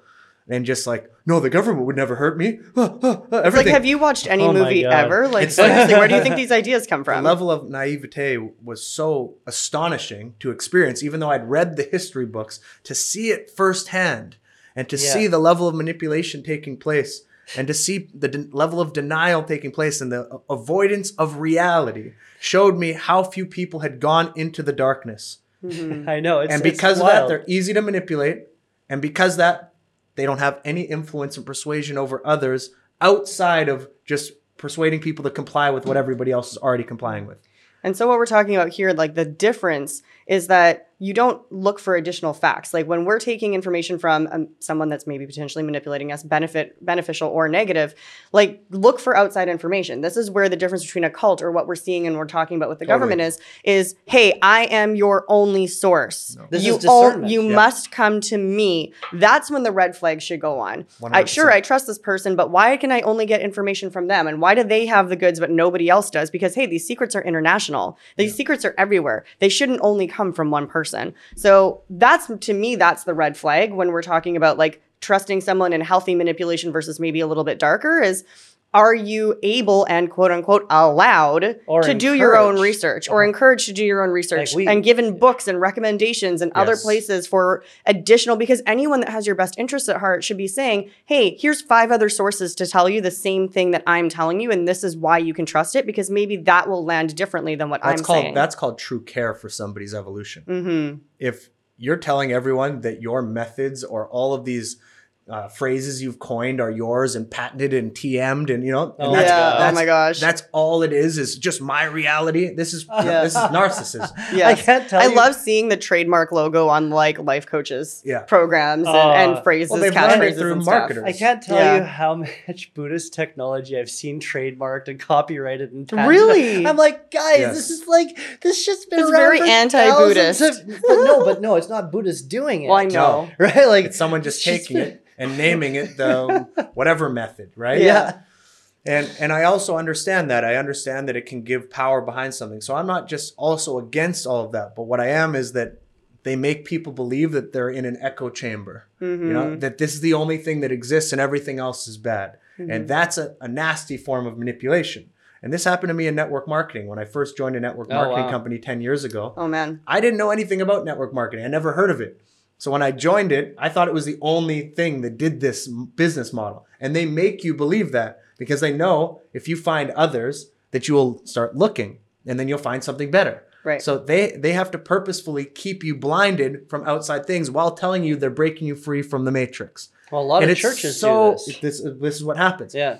and just like, no, the government would never hurt me. Ah, ah, ah, It's like, everything. have you watched any Oh movie ever? Like, seriously, where do you think these ideas come from? the level of naivete was so astonishing to experience, even though I'd read the history books, to see it firsthand and to Yeah. see the level of manipulation taking place and to see the de- level of denial taking place and the a- avoidance of reality showed me how few people had gone into the darkness. Mhm. I know. It's, and it's because of that, they're easy to manipulate. And because that, they don't have any influence and persuasion over others outside of just persuading people to comply with what everybody else is already complying with. And so what we're talking about here, like the difference is that you don't look for additional facts. Like when we're taking information from um, someone that's maybe potentially manipulating us, benefit beneficial or negative, like look for outside information. This is where the difference between a cult or what we're seeing and we're talking about with the Totally. government is is hey, I am your only source. This you is all- discernment. you Yeah. must come to me. That's when the red flag should go on. I, sure, 100%. I trust this person, but why can I only get information from them? And why do they have the goods but nobody else does? Because hey, these secrets are international. These secrets are everywhere. They shouldn't only come from one person. So that's to me, that's the red flag when we're talking about like trusting someone in healthy manipulation versus maybe a little bit darker is are you able and quote unquote allowed Or to do your own research or encouraged to do your own research Like we- and given books and recommendations and other places for additional because anyone that has your best interests at heart should be saying hey here's five other sources to tell you the same thing that i'm telling you and this is why you can trust it because maybe that will land differently than what That's i'm called saying that's called true care for somebody's evolution. mm-hmm. If you're telling everyone that your methods or all of these uh, phrases you've coined are yours and patented and TM'd and you know. And Oh, that's, yeah. that's, oh my gosh. That's all it is. Is just my reality. This is Yeah. this is narcissism. yes. I can't tell I you- love seeing the trademark logo on like life coaches Yeah. programs and, Uh, and phrases, well, they've learned it catchphrases through and stuff. marketers. I can't tell Yeah. you how much Buddhist technology I've seen trademarked and copyrighted and patented. Really? I'm like, guys, Yes. this is like this shit's been It's very anti-Buddhist. of- But no, but no, it's not Buddhist doing it. Well, I know. right? Like It's someone just it's just taking been- it and naming it the whatever method, right? Yeah. And and I also understand that. I understand that it can give power behind something. So I'm not just also against all of that, but what I am is that they make people believe that they're in an echo chamber. Mm-hmm. You know, that this is the only thing that exists and everything else is bad. Mm-hmm. And that's a, a nasty form of manipulation. And this happened to me in network marketing when I first joined a network Oh, marketing wow. company 10 years ago. Oh man. I didn't know anything about network marketing. I never heard of it. So when I joined it, I thought it was the only thing that did this business model. And they make you believe that because they know if you find others that you will start looking and then you'll find something better. Right. So they they have to purposefully keep you blinded from outside things while telling you they're breaking you free from the matrix. Well, a lot and of churches so do this. this this is what happens Yeah.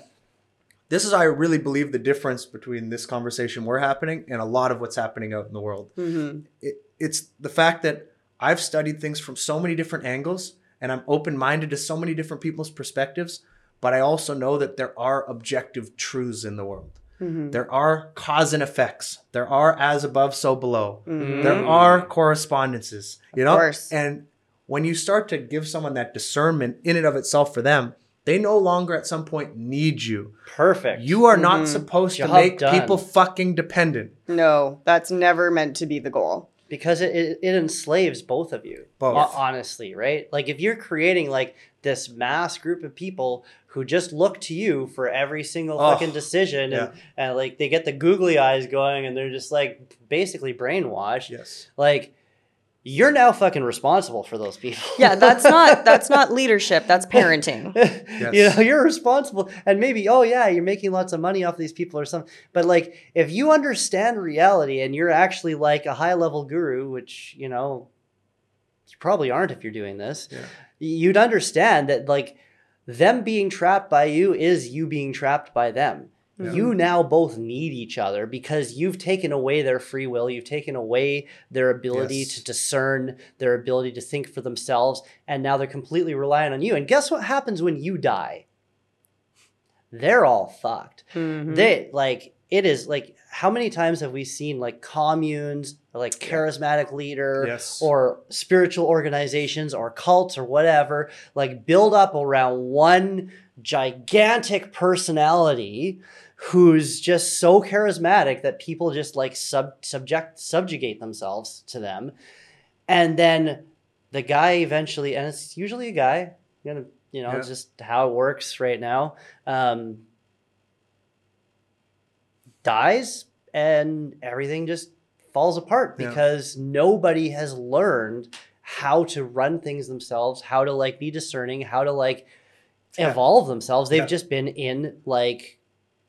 this is I really believe the difference between this conversation we're happening and a lot of what's happening out in the world. Mm-hmm. It, it's the fact that I've studied things from so many different angles and I'm open minded to so many different people's perspectives, but I also know that there are objective truths in the world. Mm-hmm. There are cause and effects. There are as above, so below. Mhm. There are correspondences, you know? course. And when you start to give someone that discernment in and of itself for them, they no longer at some point need you. Perfect. You are not Mhm. supposed to make done. people fucking dependent. No, that's never meant to be the goal. Because it, it, it enslaves both of you Both. ho- honestly right like if you're creating like this mass group of people who just look to you for every single Oh, fucking decision and, and like they get the googly eyes going and they're just like basically brainwashed Yes. like you're now fucking responsible for those people Yeah, that's not that's not leadership. That's parenting. you know you're responsible and maybe oh yeah you're making lots of money off these people or something but like if you understand reality and you're actually like a high level guru which you know you probably aren't if you're doing this Yeah. you'd understand that like them being trapped by you is you being trapped by them Yeah. you now both need each other because you've taken away their free will you've taken away their ability Yes. to discern their ability to think for themselves and now they're completely reliant on you and guess what happens when you die they're all fucked Mhm. they like it is like how many times have we seen like communes or like charismatic leader Yes. or spiritual organizations or cults or whatever like build up around one gigantic personality who's just so charismatic that people just like sub subject subjugate themselves to them and then the guy eventually and it's usually a guy you know you know Yeah. just how it works right now um dies and everything just falls apart Yeah. because nobody has learned how to run things themselves, how to like be discerning, how to like Yeah. Evolve themselves. They've Yeah. just been in like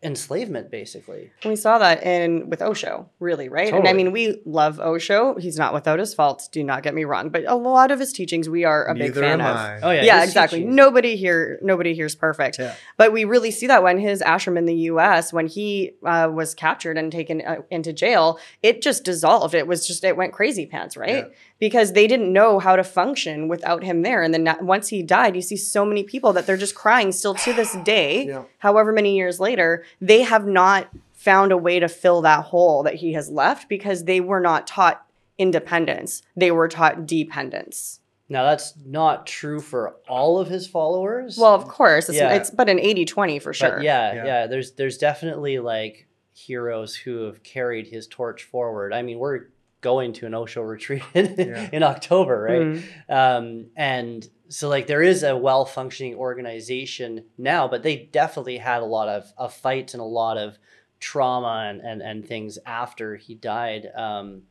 enslavement basically. We saw that in with Osho, really, right? And I mean, we love Osho. He's not without his faults. Do not get me wrong, but a lot of his teachings we are a big fan am of. I. Oh yeah. Yeah, his exactly. teachings. Nobody here, nobody here's perfect. Yeah. But we really see that when his ashram in the U.S., when he uh, was captured and taken uh, into jail, it just dissolved. It was just it went crazy pants, right? Yeah. Because they didn't know how to function without him there. And then na- once he died, you see so many people that they're just crying still to this day, Yeah. However many years later, they have not found a way to fill that hole that he has left because they were not taught independence; they were taught dependence. Now that's not true for all of his followers. Well, of course, it's, Yeah. it's but an 80-20 for sure. But yeah, Yeah. yeah, There's there's definitely like heroes who have carried his torch forward. I mean, we're going to an Osho retreat in, Yeah. in October, right? Mhm. Um, and so like there is a well functioning organization now, but they definitely had a lot of, of fights and a lot of trauma and, and, and things after he died. Um,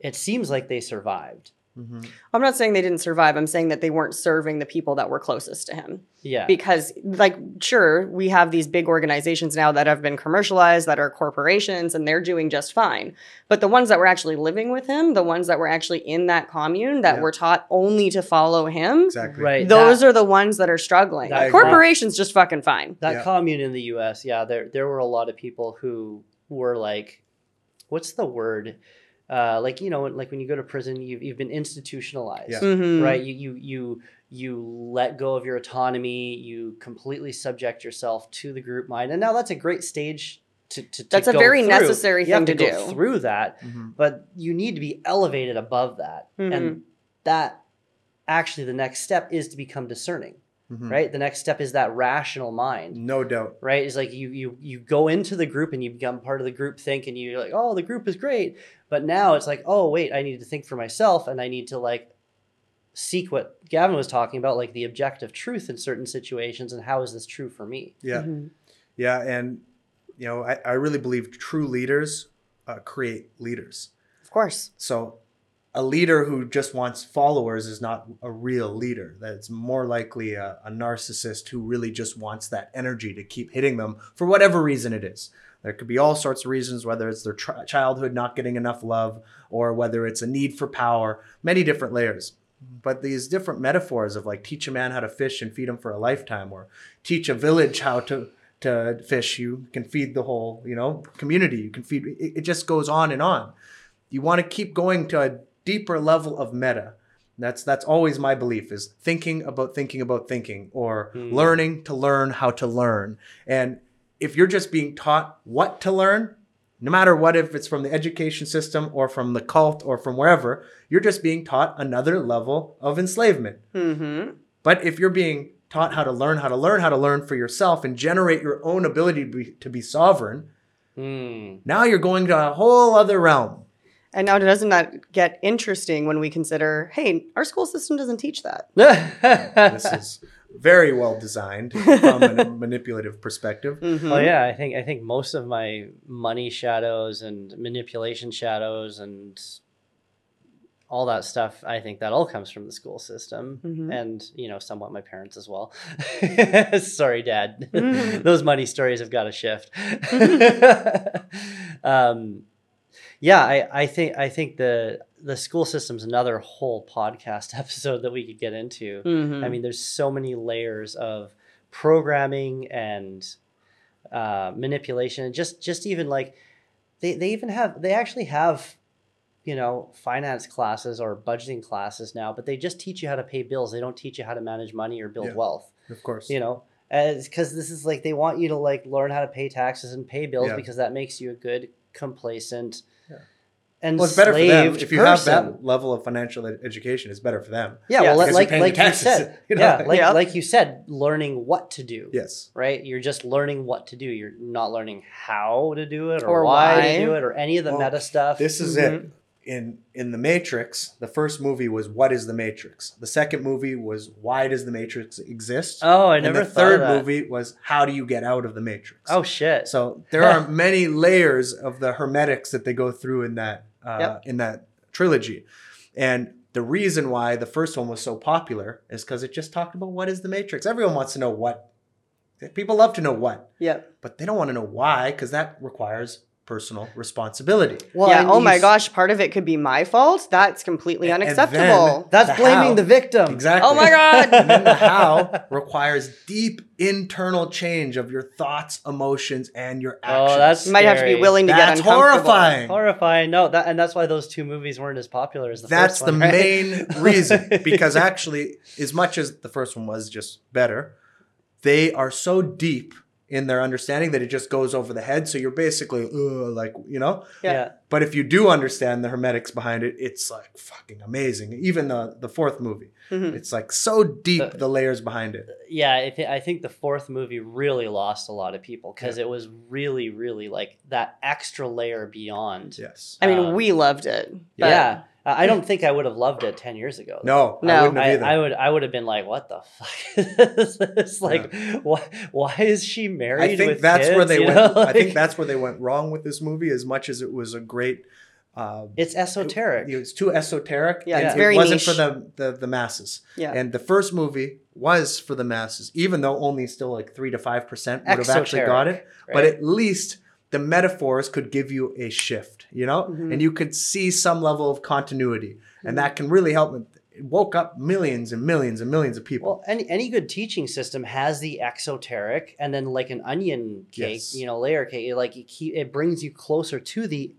it seems like they survived. Mhm. I'm not saying they didn't survive. I'm saying that they weren't serving the people that were closest to him. Yeah. Because, like, sure, we have these big organizations now that have been commercialized, that are corporations, and they're doing just fine. But the ones that were actually living with him, the ones that were actually in that commune, that Yeah. were taught only to follow him, Exactly. right. those that, are the ones that are struggling. That- Corporations just fucking fine. that Yeah. commune in the U.S. Yeah, there there were a lot of people who were like, what's the word? Uh, like you know, like when you go to prison, you've you've been institutionalized. Yeah. Mhm. right you you you you let go of your autonomy you completely subject yourself to the group mind and now that's a great stage to, to, to That's a go very through. necessary you have thing to, to go do. through that Mhm. but you need to be elevated above that Mhm. and that actually the next step is to become discerning Mhm. right the next step is that rational mind No doubt. right? It's like you you you go into the group and you become part of the group think and you're like, oh, the group is great. But now it's like, oh wait, I need to think for myself and I need to like seek what Gavin was talking about, like the objective truth in certain situations and how is this true for me? Yeah. Mhm. Yeah. And, you know, I, I really believe true leaders uh, create leaders. Of course. So a leader who just wants followers is not a real leader. That's more likely a, a narcissist who really just wants that energy to keep hitting them for whatever reason it is. There could be all sorts of reasons, whether it's their childhood not getting enough love or whether it's a need for power, many different layers. But these different metaphors of like teach a man how to fish and feed him for a lifetime, or teach a village how to to fish, you can feed the whole you know community. You can feed. It, it just goes on and on. You want to keep going to a deeper level of meta. That's that's always my belief is thinking about thinking about thinking or Hmm. learning to learn how to learn. And if you're just being taught what to learn, no matter what if it's from the education system or from the cult or from wherever, you're just being taught another level of enslavement. Mm-hmm. But if you're being taught how to learn how to learn how to learn for yourself and generate your own ability to be, to be sovereign, Hmm. now you're going to a whole other realm. And now doesn't that get interesting when we consider, hey, our school system doesn't teach that. this is very well designed from a manipulative perspective. Mhm. Well, yeah, I think I think most of my money shadows and manipulation shadows and all that stuff, I think that all comes from the school system Mhm. and you know somewhat my parents as well. Sorry, Dad. Mhm. Those money stories have got to shift. um, yeah, I, I think I think the the school system's another whole podcast episode that we could get into. Mhm. I mean, there's so many layers of programming and uh, manipulation, and just just even like they they even have they actually have you know finance classes or budgeting classes now, but they just teach you how to pay bills. They don't teach you how to manage money or build Yeah. wealth. Of course. You know, because this is like they want you to like learn how to pay taxes and pay bills Yeah. because that makes you a good, complacent. Yeah. And Well, it's better for them if you have that level of financial ed- education. It's better for them. Yeah, Yeah, well, like you're like your you said, you know? yeah, like Yeah. like you said, learning what to do. Yes. Right, you're just learning what to do. You're not learning how to do it or, Or why, why. to do it or any of the Well, meta stuff. This is it. Mm-hmm. In in the Matrix, the first movie was what is the Matrix. The second movie was why does the Matrix exist? oh, I and never the thought third of that. movie was how do you get out of the Matrix? Oh shit! So there are many layers of the hermetics that they go through in that uh, Yep. in that trilogy, and the reason why the first one was so popular is because it just talked about what is the Matrix. Everyone wants to know what. People love to know what, Yep. but they don't want to know why because that requires personal responsibility. well, yeah. Oh my gosh, part of it could be my fault. That's completely And- and unacceptable. that's the blaming how- the victim. Exactly. oh my god. and then the how requires deep internal change of your thoughts, emotions, and your oh, actions. Oh, that's you might have to be willing to That's get uncomfortable. horrifying. Horrifying. No, that and that's why those two movies weren't as popular as the That's first the one. right? main reason. Because actually, as much as the first one was just better, they are so deep in their understanding that it just goes over the head. So you're basically like, you know. Yeah. yeah. But if you do understand the hermetics behind it, it's like fucking amazing. Even the the fourth movie, Mhm. it's like so deep The- the layers behind it. yeah, I, th- I think the fourth movie really lost a lot of people because it was really, really like that extra layer beyond. Yes. I mean, Um, we loved it. but- Yeah, I I don't think I would have loved it ten years ago. No, No. I wouldn't have I, either. I would I would have been like, what the fuck is this? Like, why why is she married? I think with that's where they went. know? I think that's where they went wrong with this movie. As much as it was a great uh, It's esoteric. it was too esoteric. Yeah, and it's it very wasn't niche. for the, the the masses. Yeah. And the first movie was for the masses, even though only still like three to five percent would have actually got it. Exoteric, But at least the metaphors could give you a shift, you know, Mm-hmm. and you could see some level of continuity, and that can really help. It woke up millions and millions and millions of people. Well, any any good teaching system has the exoteric, and then like an onion cake, Yes. you know, layer cake. It, like it, keep, it brings you closer to the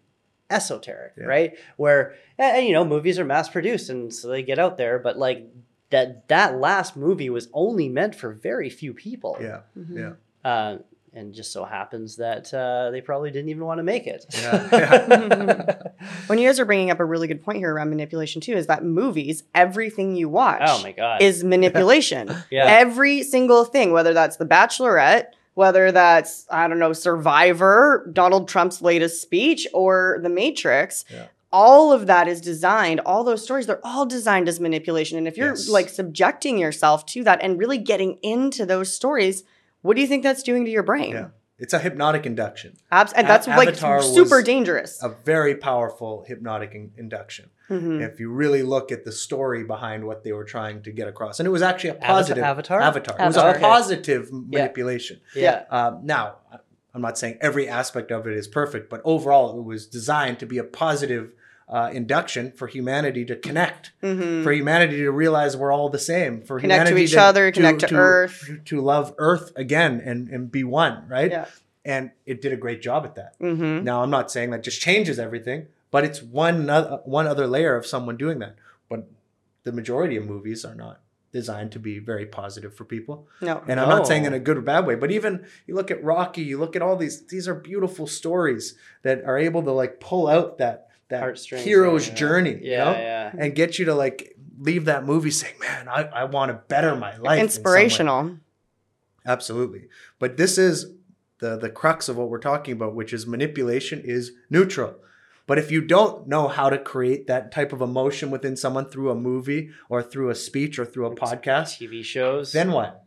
esoteric, Yeah. right? Where and, and, you know movies are mass produced, and so they get out there, but like that that last movie was only meant for very few people. yeah, Mm-hmm. yeah, Uh, and just so happens that uh, they probably didn't even want to make it. yeah, yeah. When you guys are bringing up a really good point here around manipulation too, is that movies, everything you watch, oh my god! is manipulation. Yeah. Every single thing, whether that's The Bachelorette, whether that's, I don't know, Survivor, Donald Trump's latest speech, or The Matrix. Yeah. All of that is designed, all those stories, they're all designed as manipulation. And if you're Yes. like subjecting yourself to that and really getting into those stories, what do you think that's doing to your brain? yeah. It's a hypnotic induction. Abs- and A- that's like Avatar super was dangerous. A very powerful hypnotic in- induction. Mhm. If you really look at the story behind what they were trying to get across, and it was actually a positive Avatar? Avatar. It was Avatar. a positive manipulation. yeah. Um, now, I'm not saying every aspect of it is perfect, but overall, it was designed to be a positive uh, induction for humanity to connect, Mhm. for humanity to realize we're all the same, for Connect to humanity each other, connect to Earth. to, to love Earth again and, and be one, right? Yeah. And it did a great job at that. Mhm. Now, I'm not saying that just changes everything, but it's one other, one other layer of someone doing that. But the majority of movies are not designed to be very positive for people. No. And I'm not saying in a good or bad way, but even you look at Rocky, you look at all these these are beautiful stories that are able to like pull out that that Heartstrings, hero's yeah. journey, you Yeah, know? yeah. And get you to like leave that movie saying, Man, I, I want to better my life. in. Inspirational. Absolutely. But this is the the crux of what we're talking about, which is manipulation is neutral. But if you don't know how to create that type of emotion within someone through a movie or through a speech or through a podcast, TV shows, then what?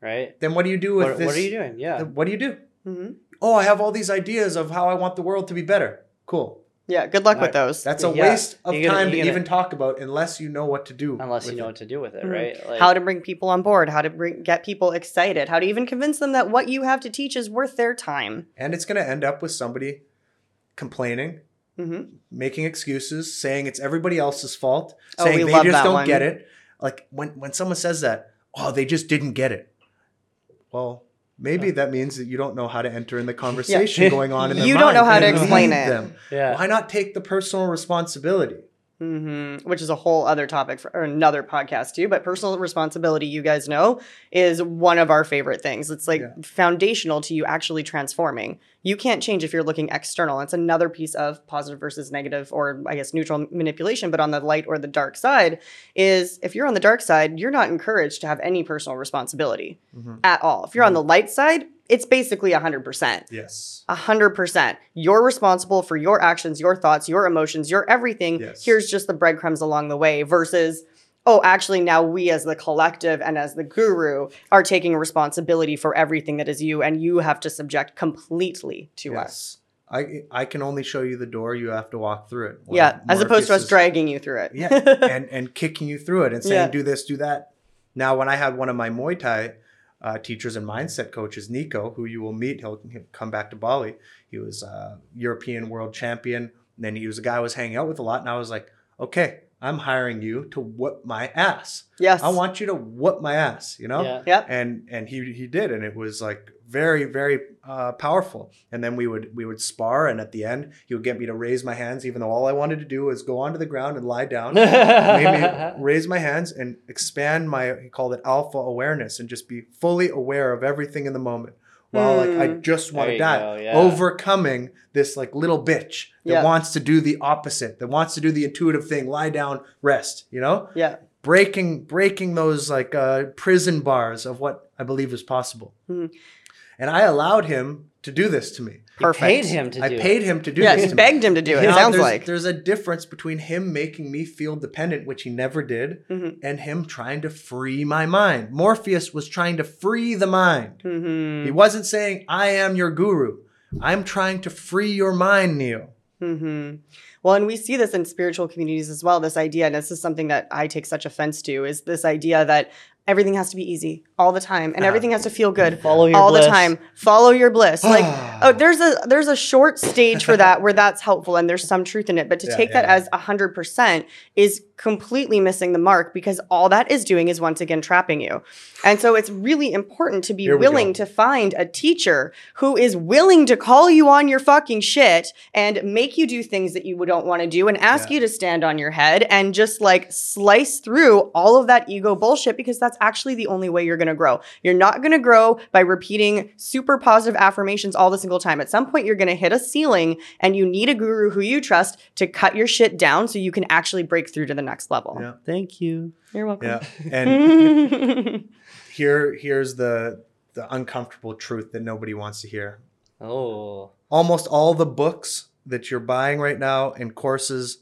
right? Then what do you do with What, this? what are you doing? Yeah. What do you do? Mhm. Oh, I have all these ideas of how I want the world to be better. Cool. Yeah. Good luck with those. That's a Yeah. waste of You're gonna- time to you're gonna- even talk about unless you know what to do. Unless you with know it. what to do with it, Mhm. right? Like, how to bring people on board, how to bring get people excited, how to even convince them that what you have to teach is worth their time. And it's going to end up with somebody complaining, hmm making excuses, saying it's everybody else's fault, Oh, saying they love just that don't one. get it. Like when when someone says that, oh, they just didn't get it. Well, maybe that means that you don't know how to enter in the conversation going on in their You don't know how to explain lead it. Them. yeah. Why not take the personal responsibility? Hmm Which is a whole other topic for or another podcast too. But personal responsibility, you guys know, is one of our favorite things. It's like Yeah. foundational to you actually transforming. You can't change if you're looking external. It's another piece of positive versus negative, or I guess neutral manipulation. But on the light or the dark side, is if you're on the dark side, you're not encouraged to have any personal responsibility Mhm. at all. If you're on the light side, it's basically 100%. Yes. A hundred percent. You're responsible for your actions, your thoughts, your emotions, your everything. Yes. Here's just the breadcrumbs along the way versus, oh, actually, now we as the collective and as the guru are taking responsibility for everything that is you, and you have to subject completely to us. Yes. I I can only show you the door. You have to walk through it. One Yeah, as opposed to us dragging you through it. yeah, and and kicking you through it and saying Yeah. do this, do that. Now, when I had one of my Muay Thai uh, teachers and mindset coaches, Nico, who you will meet, he'll, he'll come back to Bali. He was a European world champion. And then he was a guy I was hanging out with a lot, and I was like, okay, I'm hiring you to whoop my ass. yes. I want you to whoop my ass, you know? Yeah. Yep. and and he he did and it was like very very uh, powerful and then we would we would spar and at the end he would get me to raise my hands even though all i wanted to do was go onto the ground and lie down made me raise my hands and expand my he called it alpha awareness and just be fully aware of everything in the moment while like i Hmm. just want to die go, yeah. overcoming this like little bitch that Yeah. wants to do the opposite that wants to do the intuitive thing lie down rest you know Yeah. breaking breaking those like uh, prison bars of what I believe is possible. Mhm. And I allowed him to do this to me. Perfect. paid him to I do it. I paid him to do Yeah, this he to begged me. him to do it. Now, It sounds there's, like. there's a difference between him making me feel dependent, which he never did, Mhm. and him trying to free my mind. Morpheus was trying to free the mind. Mhm. He wasn't saying, I am your guru. I'm trying to free your mind, Neo. hmm Well, and we see this in spiritual communities as well. This idea, and this is something that I take such offense to, is this idea that everything has to be easy all the time, and Ah. everything has to feel good Follow your all bliss. the time. Follow your bliss. Like, oh, there's a there's a short stage for that where that's helpful, and there's some truth in it. But to Yeah, take yeah, that yeah. as hundred percent is completely missing the mark because all that is doing is once again trapping you. And so it's really important to be willing go. to find a teacher who is willing to call you on your fucking shit and make you do things that you don't want to do and ask Yeah. you to stand on your head and just like slice through all of that ego bullshit because that's actually the only way you're going to grow. You're not going to grow by repeating super positive affirmations all the single time. At some point, you're going to hit a ceiling and you need a guru who you trust to cut your shit down so you can actually break through to the next level. Yeah. Thank you. You're welcome. Yeah. And here here's the the uncomfortable truth that nobody wants to hear. Oh. Almost all the books that you're buying right now and courses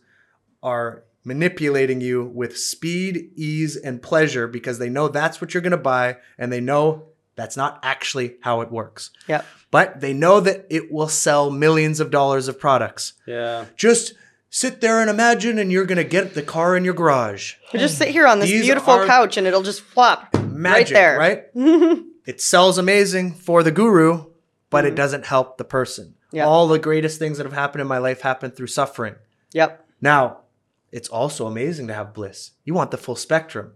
are manipulating you with speed, ease, and pleasure because they know that's what you're going to buy and they know that's not actually how it works. Yep. But they know that it will sell millions of dollars of products. Yeah. Just sit there and imagine and you're going to get the car in your garage. You just sit here on this These beautiful are- couch and it'll just flop Magic, right there. right? it sells amazing for the guru, but it mm-hmm. doesn't help the person. Yeah. All the greatest things that have happened in my life happened through suffering. Yep. Now, it's also amazing to have bliss. You want the full spectrum,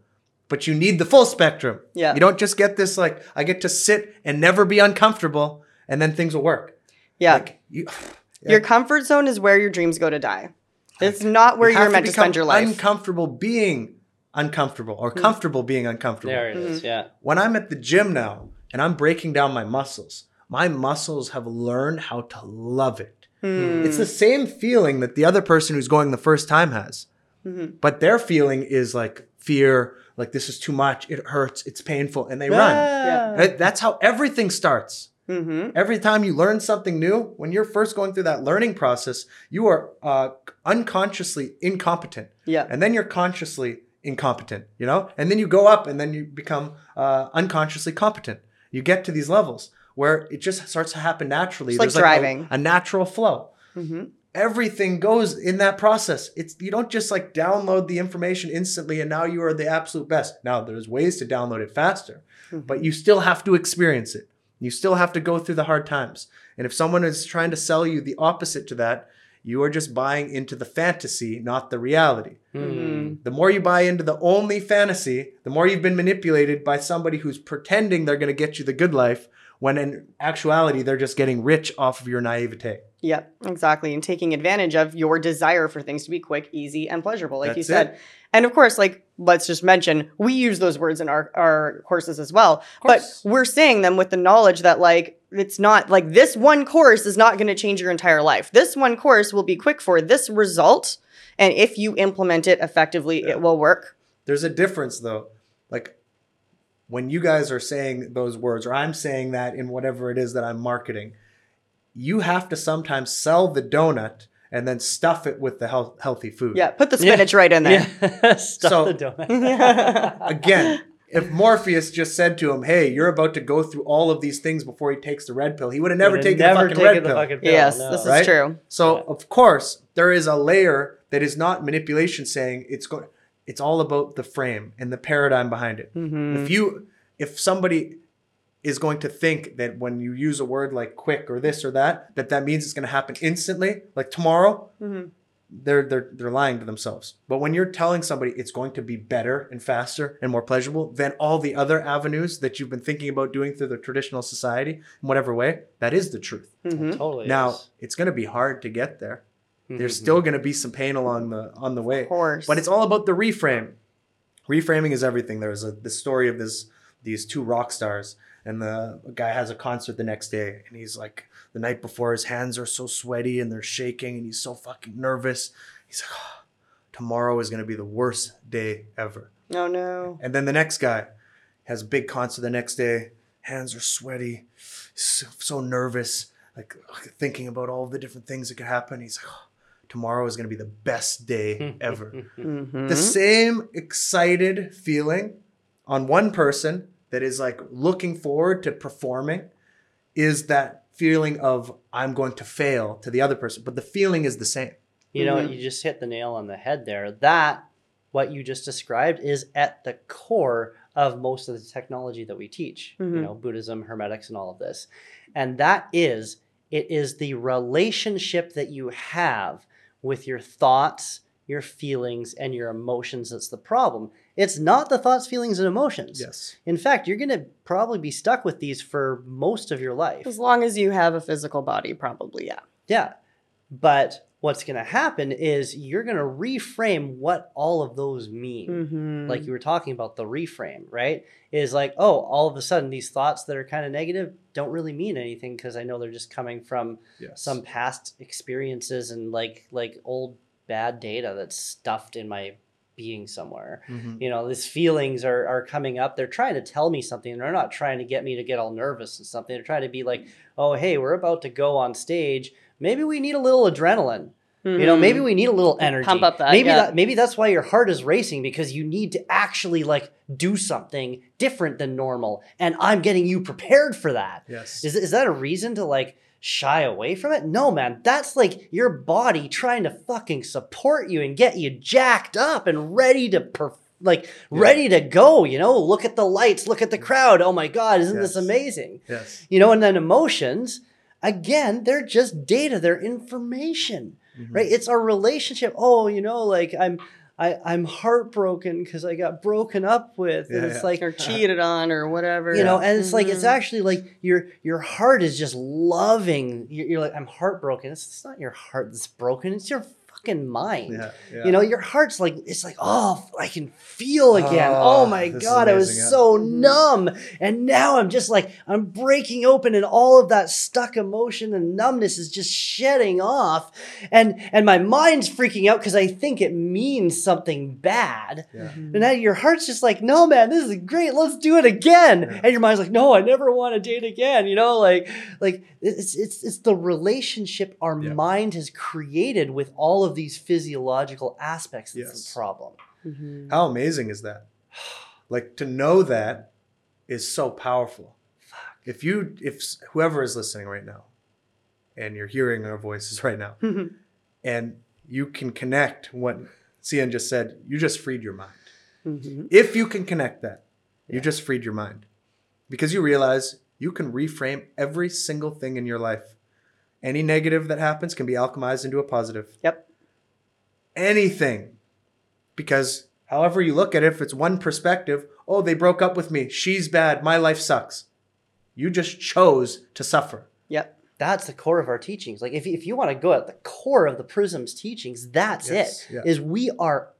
but you need the full spectrum. Yeah. You don't just get this like I get to sit and never be uncomfortable and then things will work. Yeah. Like you Your comfort zone is where your dreams go to die. It's not where you you are meant to become spend your life. Uncomfortable being uncomfortable or comfortable being uncomfortable. There it is. Mm-hmm. Yeah. when I'm at the gym now and I'm breaking down my muscles, my muscles have learned how to love it. Hmm. It's the same feeling that the other person who's going the first time has. Mm-hmm. But their feeling is like fear, like this is too much, it hurts, it's painful, and they run. Yeah. That's how everything starts. Mm-hmm. Every time you learn something new, when you're first going through that learning process, you are uh, unconsciously incompetent. Yeah. And then you're consciously incompetent, you know? And then you go up and then you become uh, unconsciously competent. You get to these levels where it just starts to happen naturally. It's like There's a- driving. a, natural flow. Mm-hmm. Everything goes in that process. It's you don't just like download the information instantly and now you are the absolute best. Now there's ways to download it faster, but you still have to experience it. You still have to go through the hard times. And if someone is trying to sell you the opposite to that, you are just buying into the fantasy, not the reality. Hmm. The more you buy into the only fantasy, the more you've been manipulated by somebody who's pretending they're going to get you the good life, when in actuality, they're just getting rich off of your naivete. Yeah, exactly. And taking advantage of your desire for things to be quick, easy, and pleasurable, like you said. it. And of course, like let's just mention, we use those words in our, our courses as well. But we're saying them with the knowledge that like it's not like this one course is not going to change your entire life. This one course will be quick for this result. And if you implement it effectively, it will work. There's a difference though. Like when you guys are saying those words, or I'm saying that in whatever it is that I'm marketing, you have to sometimes sell the donut and then stuff it with the health, healthy food. Yeah, put the Yeah. spinach right in there. Yeah. Stuff So- the donut. Again, if Morpheus just said to him, "Hey, you're about to go through all of these things before he takes the red pill," he would have never taken never the fucking taken red the pill. fucking pill. yes, no. this Right? is true. So Yeah. of course there is a layer that is not manipulation saying it's going it's all about the frame and the paradigm behind it. Mm-hmm. If you if somebody is going to think that when you use a word like quick or this or that that that means it's going to happen instantly like tomorrow Mm-hmm. they're they're they're lying to themselves. But when you're telling somebody it's going to be better and faster and more pleasurable than all the other avenues that you've been thinking about doing through the traditional society in whatever way, that is the truth. Mm-hmm. Totally. Now, is. it's going to be hard to get there. There's Mhm. still going to be some pain along the on the way. Of course. But it's all about the reframe. Reframing is everything. There's a the story of this these two rock stars, and the guy has a concert the next day, and he's like the night before, his hands are so sweaty and they're shaking, and he's so fucking nervous. He's like, "Oh, tomorrow is gonna be the worst day ever. Oh no. And then the next guy has a big concert the next day. Hands are sweaty, so, so nervous, like thinking about all the different things that could happen. He's like, "Oh, tomorrow is going to be the best day ever. Mm-hmm. the same excited feeling on one person that is like looking forward to performing is that feeling of I'm going to fail to the other person, but the feeling is the same. You know, Mhm. you just hit the nail on the head there. That, what you just described, is at the core of most of the technology that we teach. You Mhm. know, Buddhism, Hermetics, and all of this. And that is, it is the relationship that you have with your thoughts, your feelings, and your emotions that's the problem. It's not the thoughts, feelings, and emotions. Yes. In fact, you're going to probably be stuck with these for most of your life. As long as you have a physical body, probably, yeah. Yeah. But what's going to happen is you're going to reframe what all of those mean. Mm-hmm. Like you were talking about the reframe, right? Is like, oh, all of a sudden these thoughts that are kind of negative don't really mean anything because I know they're just coming from Yes. some past experiences and like like old bad data that's stuffed in my being somewhere. Mhm. you know these feelings are, are coming up. They're trying to tell me something. They're not trying to get me to get all nervous and something they're trying to be like oh hey we're about to go on stage. Maybe we need a little adrenaline. You know maybe we need a little energy. Mm-hmm. Pump up that, maybe yeah. that maybe that's why your heart is racing because you need to actually like do something different than normal. And i'm getting you prepared for that. Yes. is, is that a reason to like shy away from it? No, man. That's like your body trying to fucking support you and get you jacked up and ready to per- like ready to go, you know? Look at the lights, look at the crowd. Oh my god, isn't this amazing? yes. You know, and then emotions, again, they're just data, they're information. Mhm. Right? It's our relationship. Oh, you know, like I'm I, I'm heartbroken because I got broken up with. and Yeah, it's yeah. like or cheated on or whatever. you know and it's like it's Mhm. actually like your your heart is just loving you're, you're like i'm heartbroken it's, it's not your heart that's broken it's your fucking mind Yeah. yeah. you know your heart's like it's like oh i can feel again Oh, oh, my this is god i was amazing, yeah. so Mhm. numb and now i'm just like i'm breaking open and all of that stuck emotion and numbness is just shedding off and and my mind's freaking out because i think it means something bad Yeah. Mhm. and now your heart's just like, no, man, this is great. Let's do it again. Yeah. And your mind's like, no, I never want to date again. You know, like, like it's it's it's the relationship our Yeah. mind has created with all of these physiological aspects that's Yes. the problem. Mhm. How amazing is that? Like to know that is so powerful. Fuck. If you, if whoever is listening right now, and you're hearing our voices right now, and you can connect what Cian just said, you just freed your mind. Mhm. If you can connect that, you just freed your mind because you realize you can reframe every single thing in your life. Any negative that happens can be alchemized into a positive. Yep. Anything. Because however you look at it, if it's one perspective, oh, they broke up with me, she's bad, my life sucks. You just chose to suffer. Yep. That's the core of our teachings. Like if, if you want to go at the core of the prism's teachings, that's Yes, it. yeah. Is we are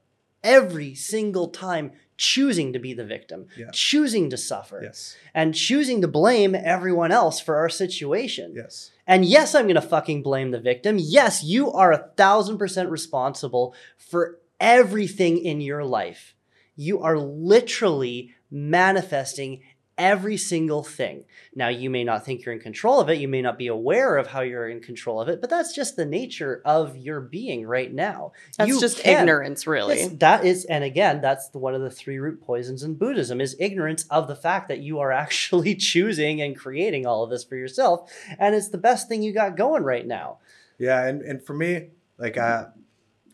every single time choosing to be the victim, Yeah. choosing to suffer, Yes. and choosing to blame everyone else for our situation. Yes. And yes, I'm to fucking blame the victim. Yes, you are a thousand percent responsible for everything in your life. You are literally manifesting every single thing. Now, you may not think you're in control of it. You may not be aware of how you're in control of it, but that's just the nature of your being right now. That's You just can- ignorance, really. Yes, that is, and again, that's the, one of the three root poisons in Buddhism is ignorance of the fact that you are actually choosing and creating all of this for yourself, and it's the best thing you got going right now. Yeah, and, and for me, like I,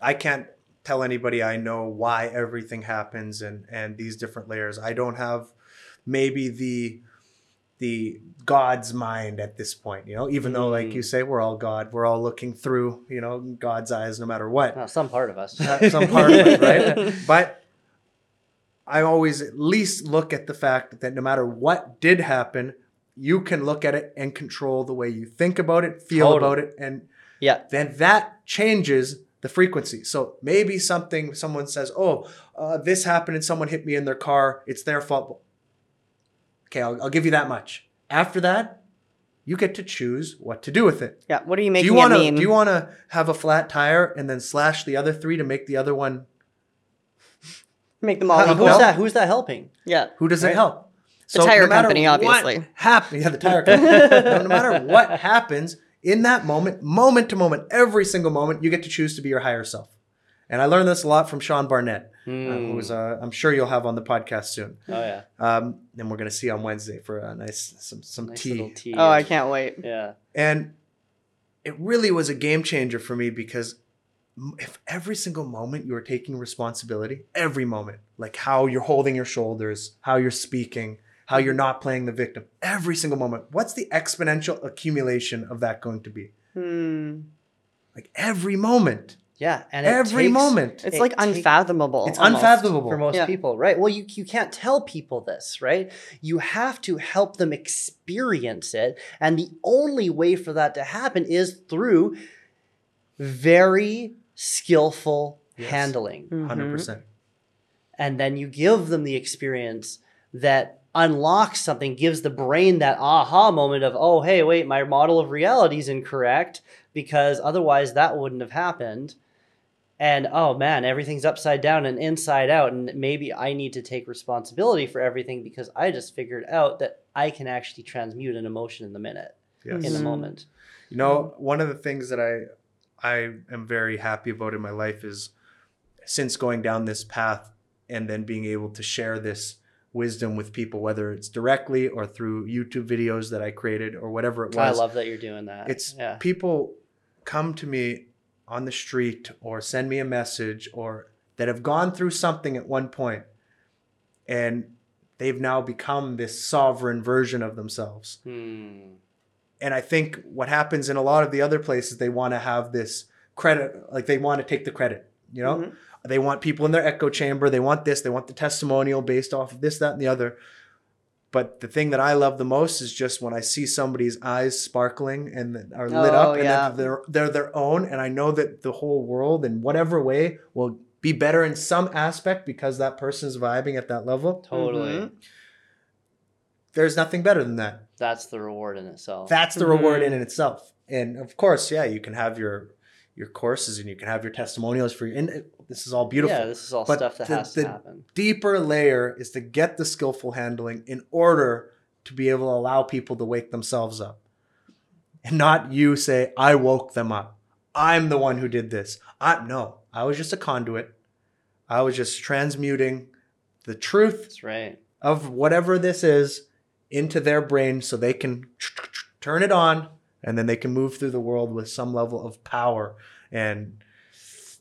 I can't tell anybody I know why everything happens and and these different layers. I don't have maybe the the God's mind at this point, you know, even though like you Mm. say we're all God, we're all looking through, you know, God's eyes no matter what. Well, some part of us. That's some part of it, right? But I always at least look at the fact that no matter what did happen, you can look at it and control the way you think about it, feel Totally. about it, and Yeah. then that changes the frequency. So maybe something someone says, "Oh, uh, this happened and someone hit me in their car. It's their fault." Okay, I'll, I'll give you that much. After that, you get to choose what to do with it. yeah. What are you making Do you want it to? mean? Do you want to have a flat tire and then slash the other three to make the other one? Make them all How- Who's No. that? Who's that helping? Yeah. Who does it Right. help? The tire matter company, obviously. Happen, yeah, the tire company. no, no matter what happens in that moment, moment to moment, every single moment, you get to choose to be your higher self. And I learned this a lot from Sean Barnett, uh, Mm. who's uh, I'm sure you'll have on the podcast soon. oh yeah, Um, and we're gonna see on Wednesday for a nice some some nice tea. tea. Oh, I can't wait. Yeah. And it really was a game changer for me because if every single moment you are taking responsibility, every moment, like how you're holding your shoulders, how you're speaking, how you're not playing the victim, every single moment, what's the exponential accumulation of that going to be? Hmm. Like every moment, Yeah, and it every takes- moment. It's It like take- unfathomable. It's almost. unfathomable. for most Yeah. people, right? Well, you you can't tell people this, right? You have to help them experience it, and the only way for that to happen is through very skillful Yes. handling. Mhm. 100%. and then you give them the experience that unlocks something gives the brain that aha moment of oh hey wait my model of reality is incorrect because otherwise that wouldn't have happened and oh man everything's upside down and inside out and maybe i need to take responsibility for everything because i just figured out that i can actually transmute an emotion in the minute Yes. in the moment You know, mm-hmm. one of the things that I I am very happy about in my life is since going down this path and then being able to share this wisdom with people, whether it's directly or through YouTube videos that I created or whatever it was. i love that you're doing that it's yeah people come to me on the street or send me a message or that have gone through something at one point and they've now become this sovereign version of themselves Hmm. and I think what happens in a lot of the other places, they want to have this credit, like they want to take the credit, you know? Mhm. They want people in their echo chamber. They want this. They want the testimonial based off of this, that, and the other. But the thing that I love the most is just when I see somebody's eyes sparkling and are lit Oh, up and yeah. that they're they're their own. And I know that the whole world in whatever way will be better in some aspect because that person's vibing at that level. totally Mhm. There's nothing better than that. that's the reward in itself that's the reward Mhm. in itself and of course yeah you can have your your courses and you can have your testimonials for your and it- this is all beautiful. Yeah this is all But stuff that the- has the- to happen. deeper layer is to get the skillful handling in order to be able to allow people to wake themselves up. And not you say i woke them up. I'm the one who did this. I no i was just a conduit. I was just transmuting the truth that's right. of whatever this is into their brain so they can turn it on and then they can move through the world with some level of power and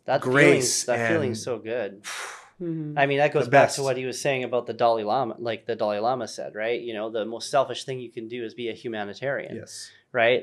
That grace feeling's, that feeling's and- so good. Mhm. I mean, that goes back to what he was saying about the Dalai Lama, like the Dalai Lama said, right? You know, the most selfish thing you can do is be a humanitarian, yes right?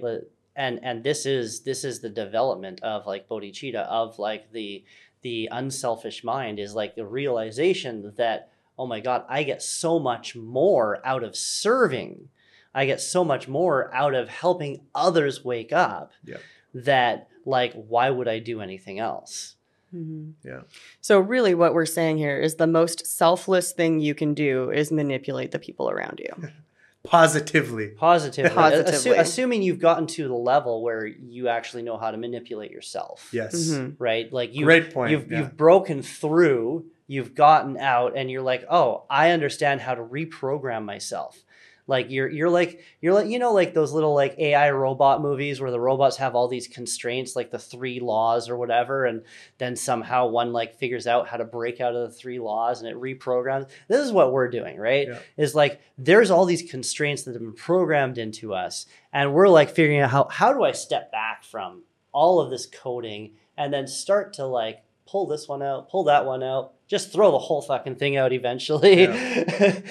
And and this is this is the development of like bodhicitta of like the the unselfish mind is like the realization that oh my god, I get so much more out of serving. I get so much more out of helping others wake up Yeah. that like why would I do anything else? Mhm. Yeah. So really what we're saying here is the most selfless thing you can do is manipulate the people around you. positively Positively. Positively. Assu- assuming you've gotten to the level where you actually know how to manipulate yourself. yes Mhm. Right? Like you great point you've yeah. you've broken through, you've gotten out and you're like, "Oh, I understand how to reprogram myself." Like you're you're like you're like you know like those little like AI robot movies where the robots have all these constraints like the three laws or whatever and then somehow one like figures out how to break out of the three laws and it reprograms. This is what we're doing, right? Yeah. Is like there's all these constraints that have been programmed into us and we're like figuring out how how do I step back from all of this coding and then start to like pull this one out, pull that one out, just throw the whole fucking thing out eventually.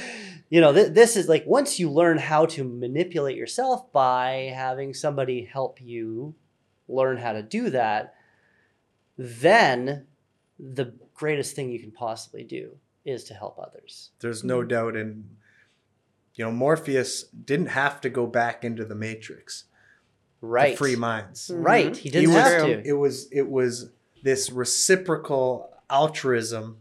you know, th- this is like once you learn how to manipulate yourself by having somebody help you learn how to do that, then the greatest thing you can possibly do is to help others. there's no doubt and you know morpheus didn't have to go back into the matrix Right. to free minds Right. Mhm. He didn't was, have to. it was it was this reciprocal altruism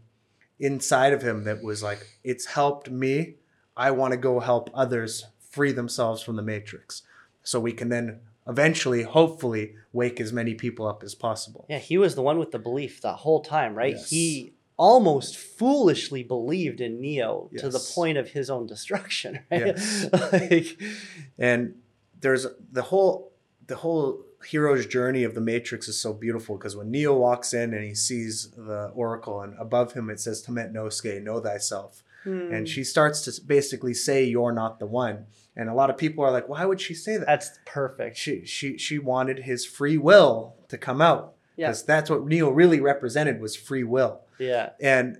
inside of him that was like it's helped me i want to go help others free themselves from the matrix so we can then eventually hopefully wake as many people up as possible Yeah, he was the one with the belief the whole time, right? Yes. He almost foolishly believed in Neo to the point of his own destruction, right? Yes. like, and there's the whole the whole hero's journey of the Matrix is so beautiful because when Neo walks in and he sees the Oracle, and above him it says Temet Nosce, know thyself. Hmm. And she starts to basically say, You're not the one. And a lot of people are like, Why would she say that? That's perfect. She she she wanted his free will to come out. Yeah. Because that's what Neo really represented was free will. Yeah. And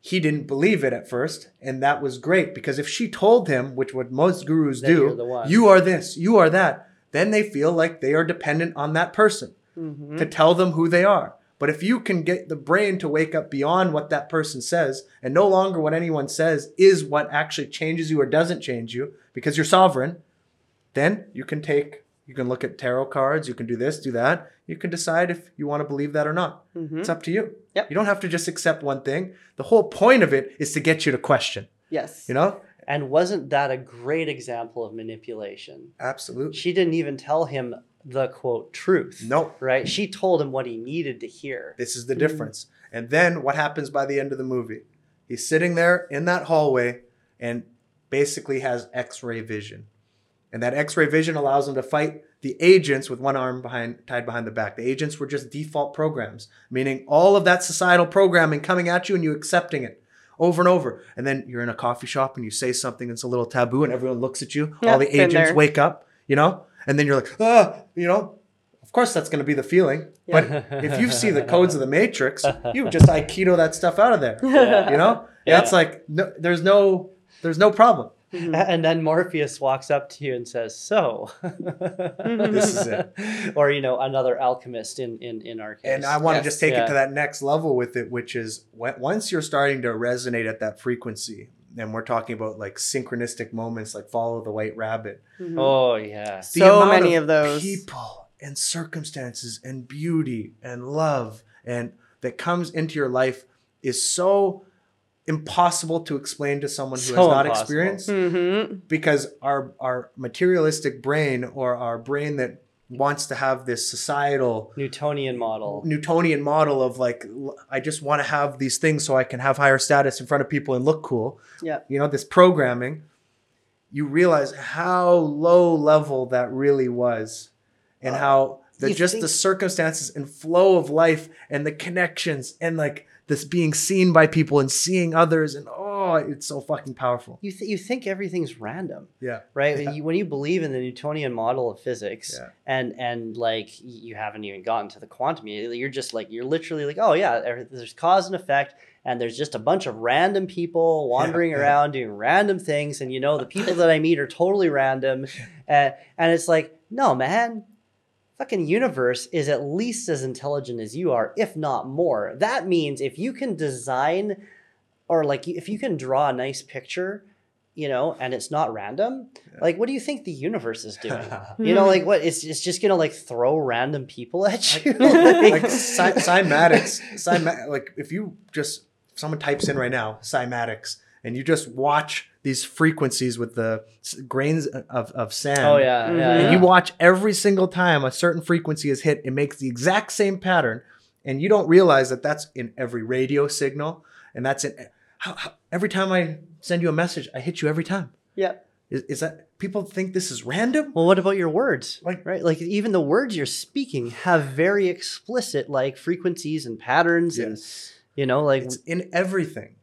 he didn't believe it at first, and that was great because if she told him, which what most gurus Then do, you're the one. you are this, you are that, then they feel like they are dependent on that person Mhm. to tell them who they are. But if you can get the brain to wake up beyond what that person says, and no longer what anyone says is what actually changes you or doesn't change you, because you're sovereign, then you can take, you can look at tarot cards, you can do this, do that. You can decide if you want to believe that or not. Mhm. It's up to you. Yep. You don't have to just accept one thing. The whole point of it is to get you to question, Yes. you know? And wasn't that a great example of manipulation? Absolutely. She didn't even tell him the quote truth. No. Right? She told him what he needed to hear. This is the difference. And then what happens by the end of the movie? He's sitting there in that hallway and basically has x ray vision. And that x ray vision allows him to fight the agents with one arm behind tied behind the back. The agents were just default programs, meaning all of that societal programming coming at you and you accepting it over and over. And then you're in a coffee shop and you say something that's a little taboo and everyone looks at you. Yeah, all the agents there. wake up, you know? And then you're like, ah, you know, of course that's going to be the feeling. But if you see the codes of the Matrix, you just Aikido that stuff out of there. You know? Yeah. That's like no, there's no there's no problem. And then Morpheus walks up to you and says, "So, This is it. or you know, another alchemist in in in our case. And I want to just take Yeah. it to that next level with it, which is once you're starting to resonate at that frequency, and we're talking about like synchronistic moments, like follow the white rabbit. Mhm. Oh yeah, the So many of those. people and circumstances and beauty and love and that comes into your life is so impossible to explain to someone who So has not impossible. experienced Mhm. because our our materialistic brain or our brain that wants to have this societal Newtonian model. Newtonian model of like I just want to have these things so I can have higher status in front of people and look cool. Yeah. You know, this programming, you realize how low level that really was and uh, how the just think- the circumstances and flow of life and the connections and like this being seen by people and seeing others and oh, Oh, it's so fucking powerful. You th- you think everything's random, Yeah. right? Yeah. You, when you believe in the Newtonian model of physics, Yeah. and and like you haven't even gotten to the quantum you're just like you're literally like, oh yeah, there's cause and effect, and there's just a bunch of random people wandering yeah. around doing random things, and you know the people that I meet are totally random, and and it's like, no man. Fucking universe is at least as intelligent as you are, if not more. That means if you can design or like if you can draw a nice picture, you know, and it's not random, like what do you think the universe is doing? you know, like what it's, it's just gonna like throw random people at you. like cy- cymatics, cyma- like if you just if someone types in right now cymatics and you just watch these frequencies with the grains of, of sand. oh yeah, Mhm. yeah, And yeah. you watch every single time a certain frequency is hit, it makes the exact same pattern, and you don't realize that that's in every radio signal, and that's in how, how, every time I send you a message, I hit you every time. Yeah. Is, is that people think this is random? Well, what about your words? Like- right, like even the words you're speaking have very explicit like frequencies and patterns, and you know, like it's in everything.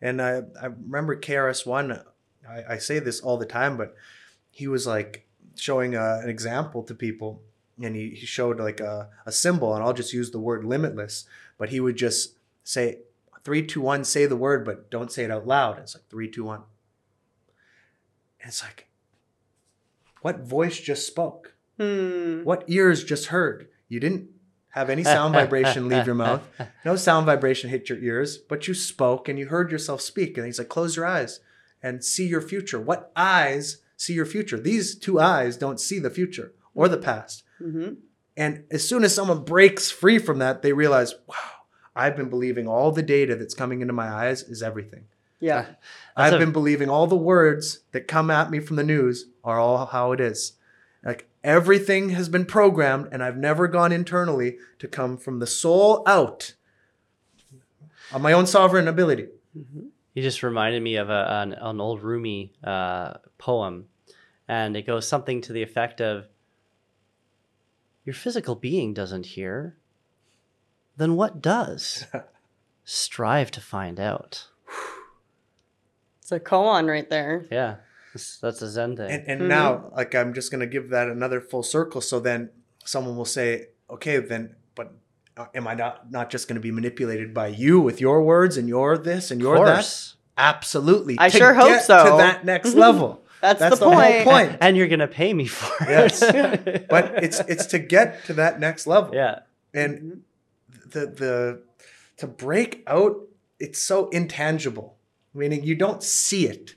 And I, I remember KRS One. I, I say this all the time, but he was like showing uh an example to people, and he, he showed like a, a symbol, and I'll just use the word limitless. But he would just say three, two, one, say the word, but don't say it out loud. It's like three, two, one. And it's like, what voice just spoke? Hmm. What ears just heard? You didn't have any sound vibration leave your mouth. No sound vibration hit your ears, but you spoke and you heard yourself speak. And he's like, close your eyes and see your future. What eyes see your future? These two eyes don't see the future or the past. Mhm. And as soon as someone breaks free from that, they realize, wow, I've been believing all the data that's coming into my eyes is everything. Yeah. That's I've a- been believing all the words that come at me from the news are all how it is. Like everything has been programmed, and I've never gone internally to come from the soul out on my own sovereign ability. You just reminded me of a, an, an old Rumi uh, poem, and it goes something to the effect of your physical being doesn't hear, then what does? Strive to find out. It's a koan right there. Yeah, that's, that's a Zen thing. And, and Mhm. now, like, I'm just going to give that another full circle. So then someone will say, okay, then, but uh, am I not, not just going to be manipulated by you with your words and your this and your that? Absolutely. I To sure hope so. To that next level. That's, That's the, the whole point. point. And you're gonna pay me for it. Yes. But it's it's to get to that next level. yeah. And the the to break out, it's so intangible. Meaning you don't see it.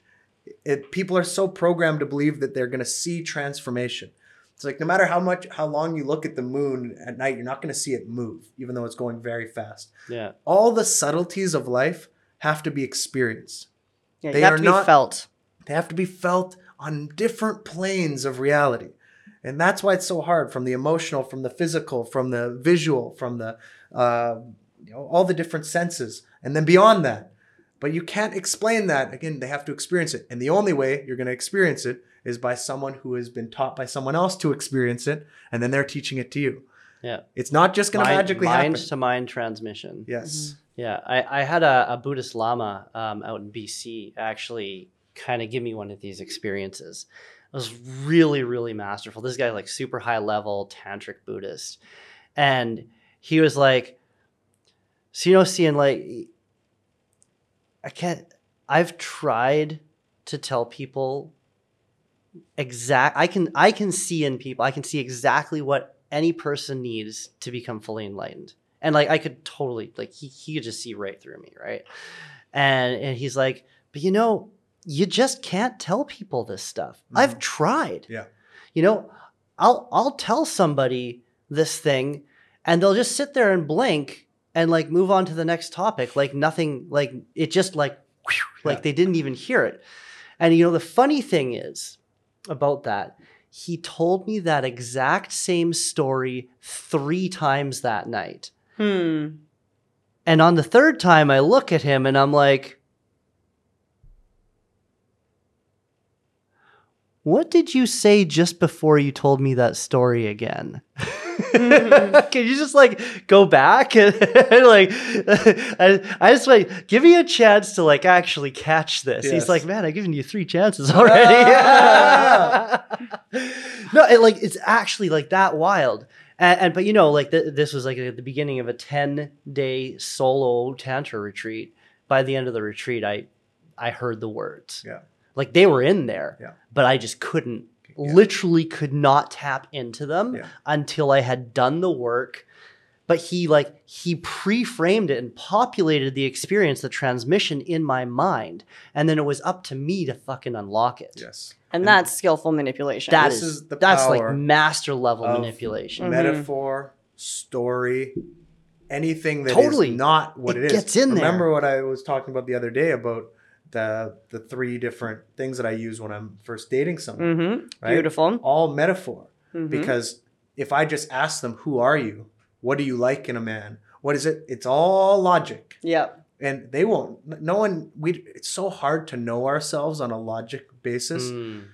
it. People are so programmed to believe that they're going to see transformation. It's like no matter how much how long you look at the moon at night, you're not going to see it move, even though it's going very fast. Yeah. All the subtleties of life have to be experienced. Yeah, They have are to be not- felt. They have to be felt on different planes of reality. And that's why it's so hard from the emotional, from the physical, from the visual, from the, uh, you know, all the different senses, and then beyond that. But you can't explain that. Again, they have to experience it. And the only way you're going to experience it is by someone who has been taught by someone else to experience it, and then they're teaching it to you. Yeah. It's not just going to magically mind happen. to mind transmission. Yes. Yeah, I, I had a, a Buddhist Lama um, out in BC actually kind of give me one of these experiences. It was really, really masterful. This guy, like super high level tantric Buddhist. And he was like, so, you know, seeing like, I can't, I've tried to tell people exact, I can, I can see in people, I can see exactly what any person needs to become fully enlightened and like I could totally like he he could just see right through me, right? And and he's like, but you know, you just can't tell people this stuff. I've tried. Yeah. You know, I'll I'll tell somebody this thing, and they'll just sit there and blink and like move on to the next topic, like nothing, like it just like whew, like Yeah. they didn't even hear it. And you know, the funny thing is about that, he told me that exact same story three times that night. Hmm. And on the third time, I look at him and I'm like, What did you say just before you told me that story again? Can you just like go back and, like I, I just like give me a chance to like actually catch this. Yes. He's like, man, I've given you three chances already. Ah. no, it, like it's actually like that wild. And, and but you know, like th- this was like at the beginning of a ten day solo tantra retreat. By the end of the retreat, I I heard the words. Yeah. Like they were in there, Yeah. but I just couldn't, Yeah. literally could not tap into them Yeah. until I had done the work. But he like he pre-framed it and populated the experience, the transmission in my mind, and then it was up to me to fucking unlock it. Yes. And that's skillful manipulation. That This is, is the that's power like master level of manipulation. Mhm. metaphor, story, anything that is Totally. not what It it is. gets in there. Remember what I was talking about the other day about the the three different things that I use when I'm first dating someone. Mm-hmm. Right? Beautiful. All metaphor. Mhm. Because if I just ask them, "Who are you? What do you like in a man? What is it?" It's all logic. Yep. And they won't. No one. We. It's so hard to know ourselves on a logic basis. Mm.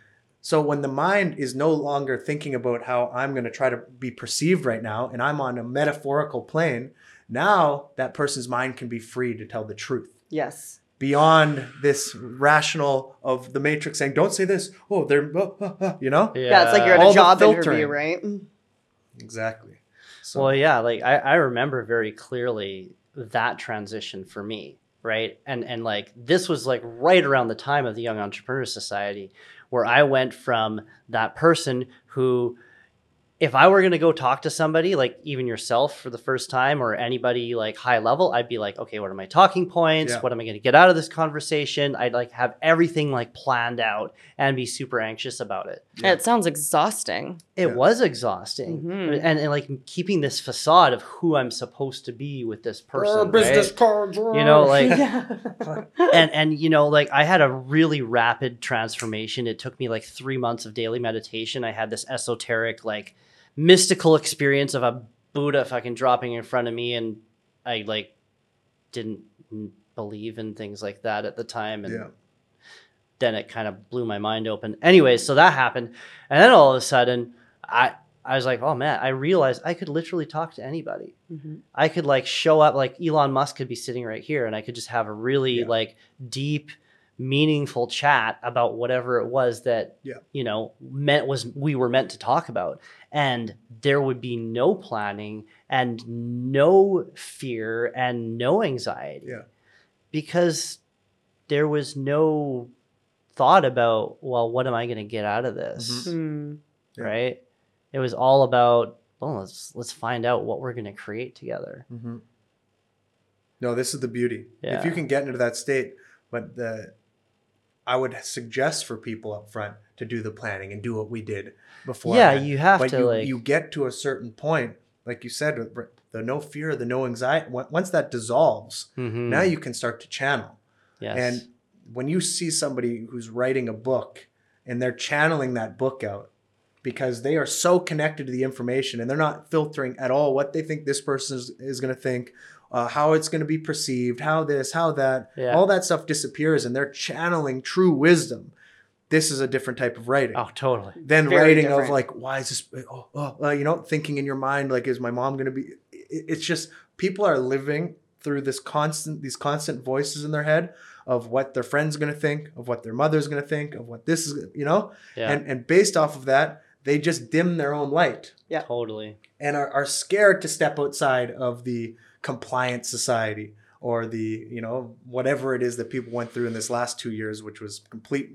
So when the mind is no longer thinking about how I'm going to try to be perceived right now, and I'm on a metaphorical plane, now that person's mind can be free to tell the truth Yes. Beyond this rational of the matrix saying, "Don't say this." Oh, they're uh, uh, uh," you know Yeah, it's like you're at a the job interview, right? exactly. So Well, yeah, like I, I remember very clearly that transition for me, right? And and like this was like right around the time of the Young Entrepreneur Society, where I went from that person who, if I were gonna go talk to somebody, like even yourself for the first time or anybody like high level, I'd be like, okay, what are my talking points? Yeah. What am I gonna get out of this conversation? I'd like have everything like planned out and be super anxious about it It sounds exhausting. it Yeah. was exhausting Mhm. and, and like keeping this facade of who i'm supposed to be with this person right? cards. you know like and and you know like i had a really rapid transformation it took me like three months of daily meditation i had this esoteric like mystical experience of a buddha fucking dropping in front of me and i like didn't believe in things like that at the time and yeah. then it kind of blew my mind open. Anyways, so that happened, and then all of a sudden, I I was like, oh man, I realized I could literally talk to anybody. Mhm. I could like show up, like Elon Musk could be sitting right here, and I could just have a really Yeah. like deep, meaningful chat about whatever it was that Yeah. you know meant was we were meant to talk about, and there would be no planning and no fear and no anxiety, Yeah. because there was no thought about well, what am I going to get out of this? Mm. Yeah. right? It was all about well, let's let's find out what we're going to create together. hmm No, this is the beauty. If you can get into that state, but the, I would suggest for people up front to do the planning and do what we did before. Yeah, you have but to you, like you get to a certain point, like you said, the no fear, the no anxiety. Once that dissolves, Mhm. now you can start to channel. yes. And when you see somebody who's writing a book and they're channeling that book out because they are so connected to the information and they're not filtering at all what they think this person is, is going to think, uh, how it's going to be perceived, how this, how that, Yeah. all that stuff disappears and they're channeling true wisdom. This is a different type of writing oh, totally. then Very writing different. of like why is this oh, oh uh, you know thinking in your mind like is my mom going to be it's just people are living through this constant these constant voices in their head of what their friends going to think of what their mother's going to think of what this is you know Yeah, and and based off of that they just dim their own light Yeah, totally. and are, are scared to step outside of the compliant society or the you know whatever it is that people went through in this last two years which was complete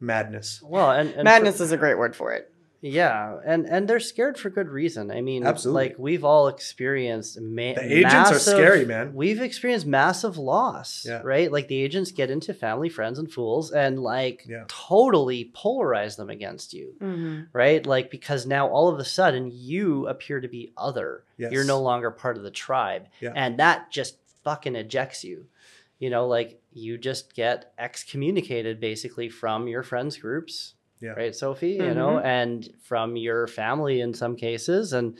madness Well, and, and Madness for- is a great word for it. Yeah, and and they're scared for good reason. I mean, Absolutely. like we've all experienced. Ma- The agents are scary, man. We've experienced massive loss, Yeah. right? Like the agents get into family, friends, and fools, and like Yeah. totally polarize them against you. Mm-hmm. right? Like because now all of a sudden you appear to be other. Yes. You're no longer part of the tribe. Yeah. And that just fucking ejects you. You know, like you just get excommunicated basically from your friends groups. Yeah. Right, Sophie, you know, mm-hmm. and from your family in some cases and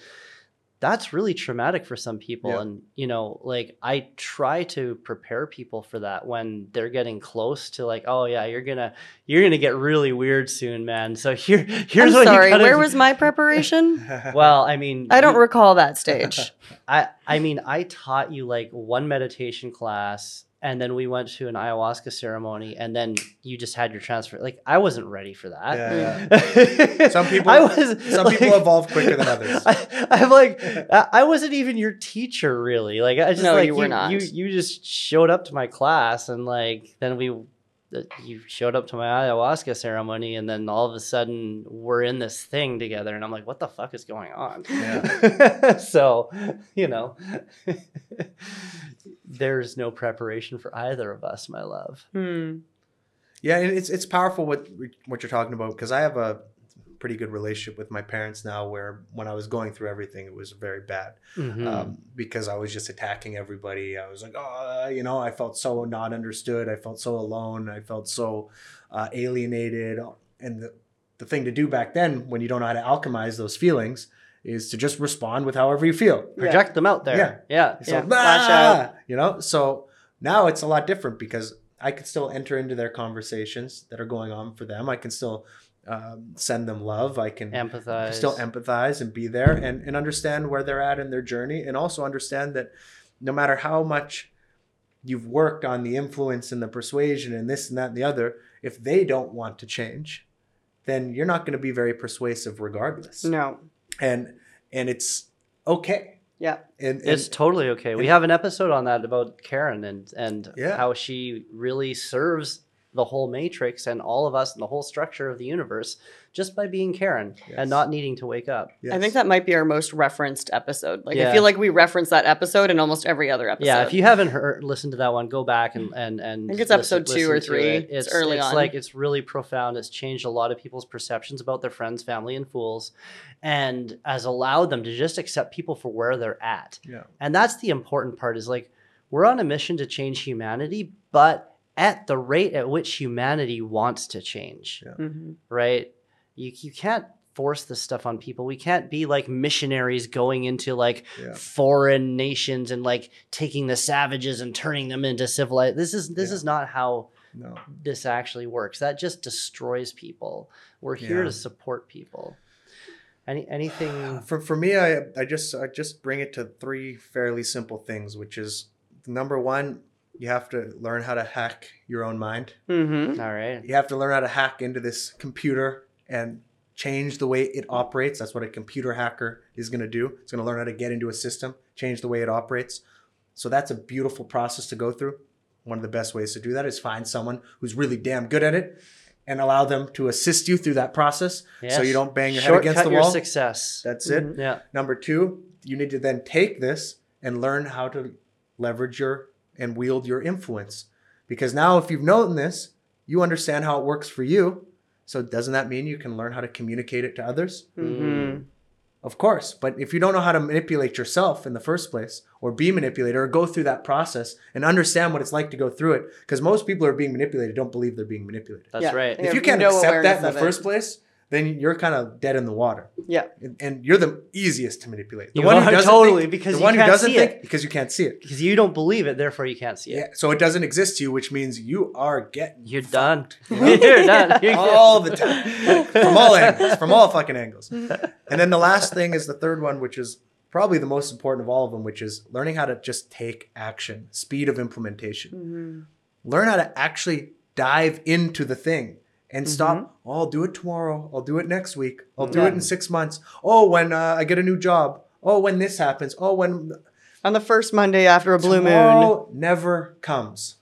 that's really traumatic for some people Yeah. and you know like i try to prepare people for that when they're getting close to like oh yeah you're gonna you're gonna get really weird soon man so here here's I'm what sorry. you Where do. was my preparation? well i mean I don't you- recall that stage. I, I mean i taught you like one meditation class and then we went to an ayahuasca ceremony and then you just had your transfer like i wasn't ready for that Yeah, Some people- I was, some people evolve quicker than others. I, I'm like, I I wasn't even your teacher, really. Like, I just No, like you were not. You you just showed up to my class, and like then we, uh, you showed up to my ayahuasca ceremony, and then all of a sudden we're in this thing together, and I'm like, what the fuck is going on? Yeah. so, you know, there's no preparation for either of us, my love. Hmm. Yeah, and it's it's powerful what what you're talking about because I have a pretty good relationship with my parents now. Where when I was going through everything, it was very bad Mhm. um, because I was just attacking everybody. I was like, oh, you know, I felt so not understood. I felt so alone. I felt so uh, alienated. And the the thing to do back then, when you don't know how to alchemize those feelings, is to just respond with however you feel. Project them out there. Yeah. So, Yeah, lash out. "Ah," You know, so now it's a lot different because I can still enter into their conversations that are going on for them. I can still um, send them love. I can Empathize. still empathize and be there and, and understand where they're at in their journey and also understand that no matter how much you've worked on the influence and the persuasion and this and that and the other, if they don't want to change, then you're not going to be very persuasive regardless. No. And and it's okay. Yeah. And, and It's totally okay. We have an episode on that about Karen and and Yeah. how she really serves the whole matrix and all of us and the whole structure of the universe just by being Karen Yes. and not needing to wake up. I think that might be our most referenced episode. Like I feel like we reference that episode in almost every other episode. Yeah, if you haven't heard listened to that one, go back and and and I think it's listen- episode two or three. it. It's early it's on. like it's really profound. It's changed a lot of people's perceptions about their friends, family, and fools, and has allowed them to just accept people for where they're at. Yeah. And that's the important part is like we're on a mission to change humanity, but at the rate at which humanity wants to change, Yeah. Mhm. right? You, you can't force this stuff on people. We can't be like missionaries going into like Yeah. foreign nations and like taking the savages and turning them into civilized. This is this Yeah. is not how No. this actually works. That just destroys people. We're here Yeah. to support people. Any anything? For for me, I I just I just bring it to three fairly simple things, which is number one, you have to learn how to hack your own mind. Mm-hmm. All right. You have to learn how to hack into this computer and change the way it operates. That's what a computer hacker is going to do. It's going to learn how to get into a system, change the way it operates. So that's a beautiful process to go through. One of the best ways to do that is find someone who's really damn good at it and allow them to assist you through that process so you don't bang your head against the your wall. success. That's it. Yeah. Number two, you need to then take this and learn how to leverage your and wield your influence. Because now, if you've known this, you understand how it works for you. So, doesn't that mean you can learn how to communicate it to others? Mm-hmm. Of course. But if you don't know how to manipulate yourself in the first place, or be manipulated, or go through that process and understand what it's like to go through it, because most people who are being manipulated don't believe they're being manipulated. That's Yeah. right. If you can't no accept that in the of it. first place, then you're kind of dead in the water Yeah. and, and you're the easiest to manipulate. The You one who doesn't totally, think, because the you one who can't doesn't see think it. because you can't see it. Because you don't believe it, therefore you can't see it. Yeah, so it doesn't exist to you, which means you are getting You're done. You're done. You're all the time from all angles, from all fucking angles. And then the last thing is the third one, which is probably the most important of all of them, which is learning how to just take action, speed of implementation. Mm-hmm. Learn how to actually dive into the thing and stop. Oh, I'll do it tomorrow. I'll do it next week. I'll do Yeah. it in six months. Oh, when uh, I get a new job. Oh, when this happens. Oh, when On the first Monday after a blue moon. never comes.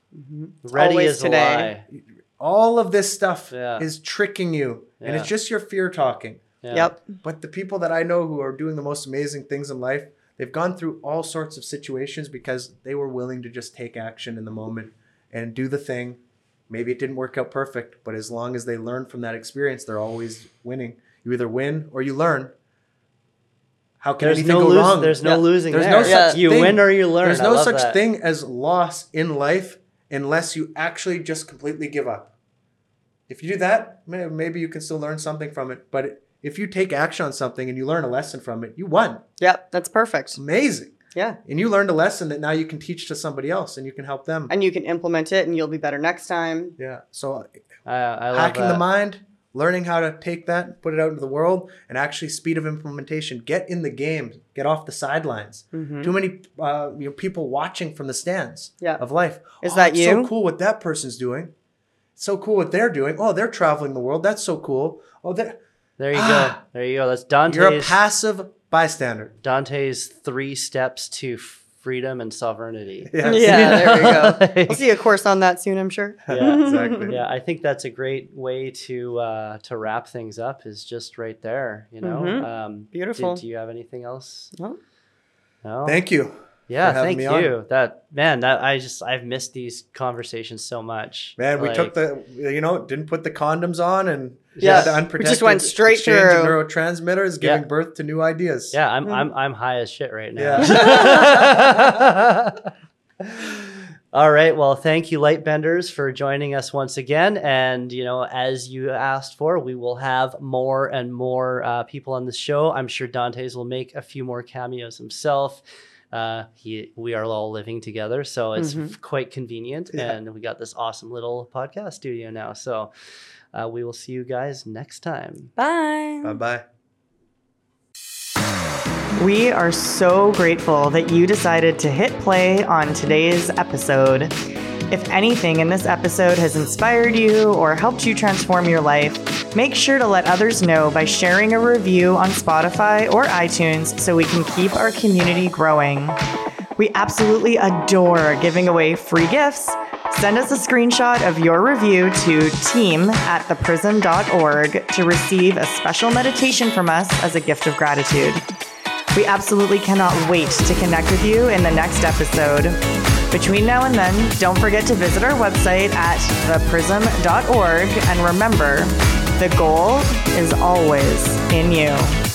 Ready Always as today. a lie. All of this stuff Yeah. is tricking you, and it's just your fear talking. Yeah. Yep. But the people that I know who are doing the most amazing things in life, they've gone through all sorts of situations because they were willing to just take action in the moment and do the thing. Maybe it didn't work out perfect, but as long as they learn from that experience, they're always winning. You either win or you learn. How can There's anything no go lose, wrong? There's no Yeah. losing There's there. no such you thing. win or you learn. There's no such that. thing as loss in life unless you actually just completely give up. If you do that, maybe you can still learn something from it. But if you take action on something and you learn a lesson from it, you won. Yep. That's perfect. It's amazing. Yeah. And you learned a lesson that now you can teach to somebody else and you can help them. And you can implement it and you'll be better next time. yeah. So I, I love hacking that. the mind, learning how to take that, put it out into the world, and actually speed of implementation. Get in the game. Get off the sidelines. Mhm. Too many uh, you know, people watching from the stands Yeah. of life. Is Oh, that you? So cool what that person's doing. So cool what they're doing. Oh, they're traveling the world. That's so cool. Oh, they're, There you go. Ah. There you go. That's Dante's, you're a passive bystander. Dante's three steps to freedom and sovereignty. Yeah. Yeah, there we go. We'll see a course on that soon, I'm sure. Yeah. Exactly. yeah, I think that's a great way to uh, to wrap things up. Is just right there. You know. Mhm. Um, Beautiful. Do, do you have anything else? No. No. Thank you. Yeah, for having thank me on. you. That man, that I just I've missed these conversations so much. Man, we Like, took the, you know, didn't put the condoms on and Yeah, had the we just went straight exchange of through. neurotransmitters, giving Yeah. birth to new ideas. Yeah, I'm Mm. I'm I'm high as shit right now. Yeah. All right. Well, thank you, Lightbenders, for joining us once again. And you know, as you asked for, we will have more and more uh, people on the show. I'm sure Dante's will make a few more cameos himself. Uh, he, we are all living together, so it's Mhm. quite convenient. Yeah. And we got this awesome little podcast studio now. So uh, we will see you guys next time. Bye. Bye bye. We are so grateful that you decided to hit play on today's episode. If anything in this episode has inspired you or helped you transform your life, make sure to let others know by sharing a review on Spotify or iTunes so we can keep our community growing. We absolutely adore giving away free gifts. Send us a screenshot of your review to team at theprism.org to receive a special meditation from us as a gift of gratitude. We absolutely cannot wait to connect with you in the next episode. Between now and then, don't forget to visit our website at theprism.org and remember, the goal is always in you.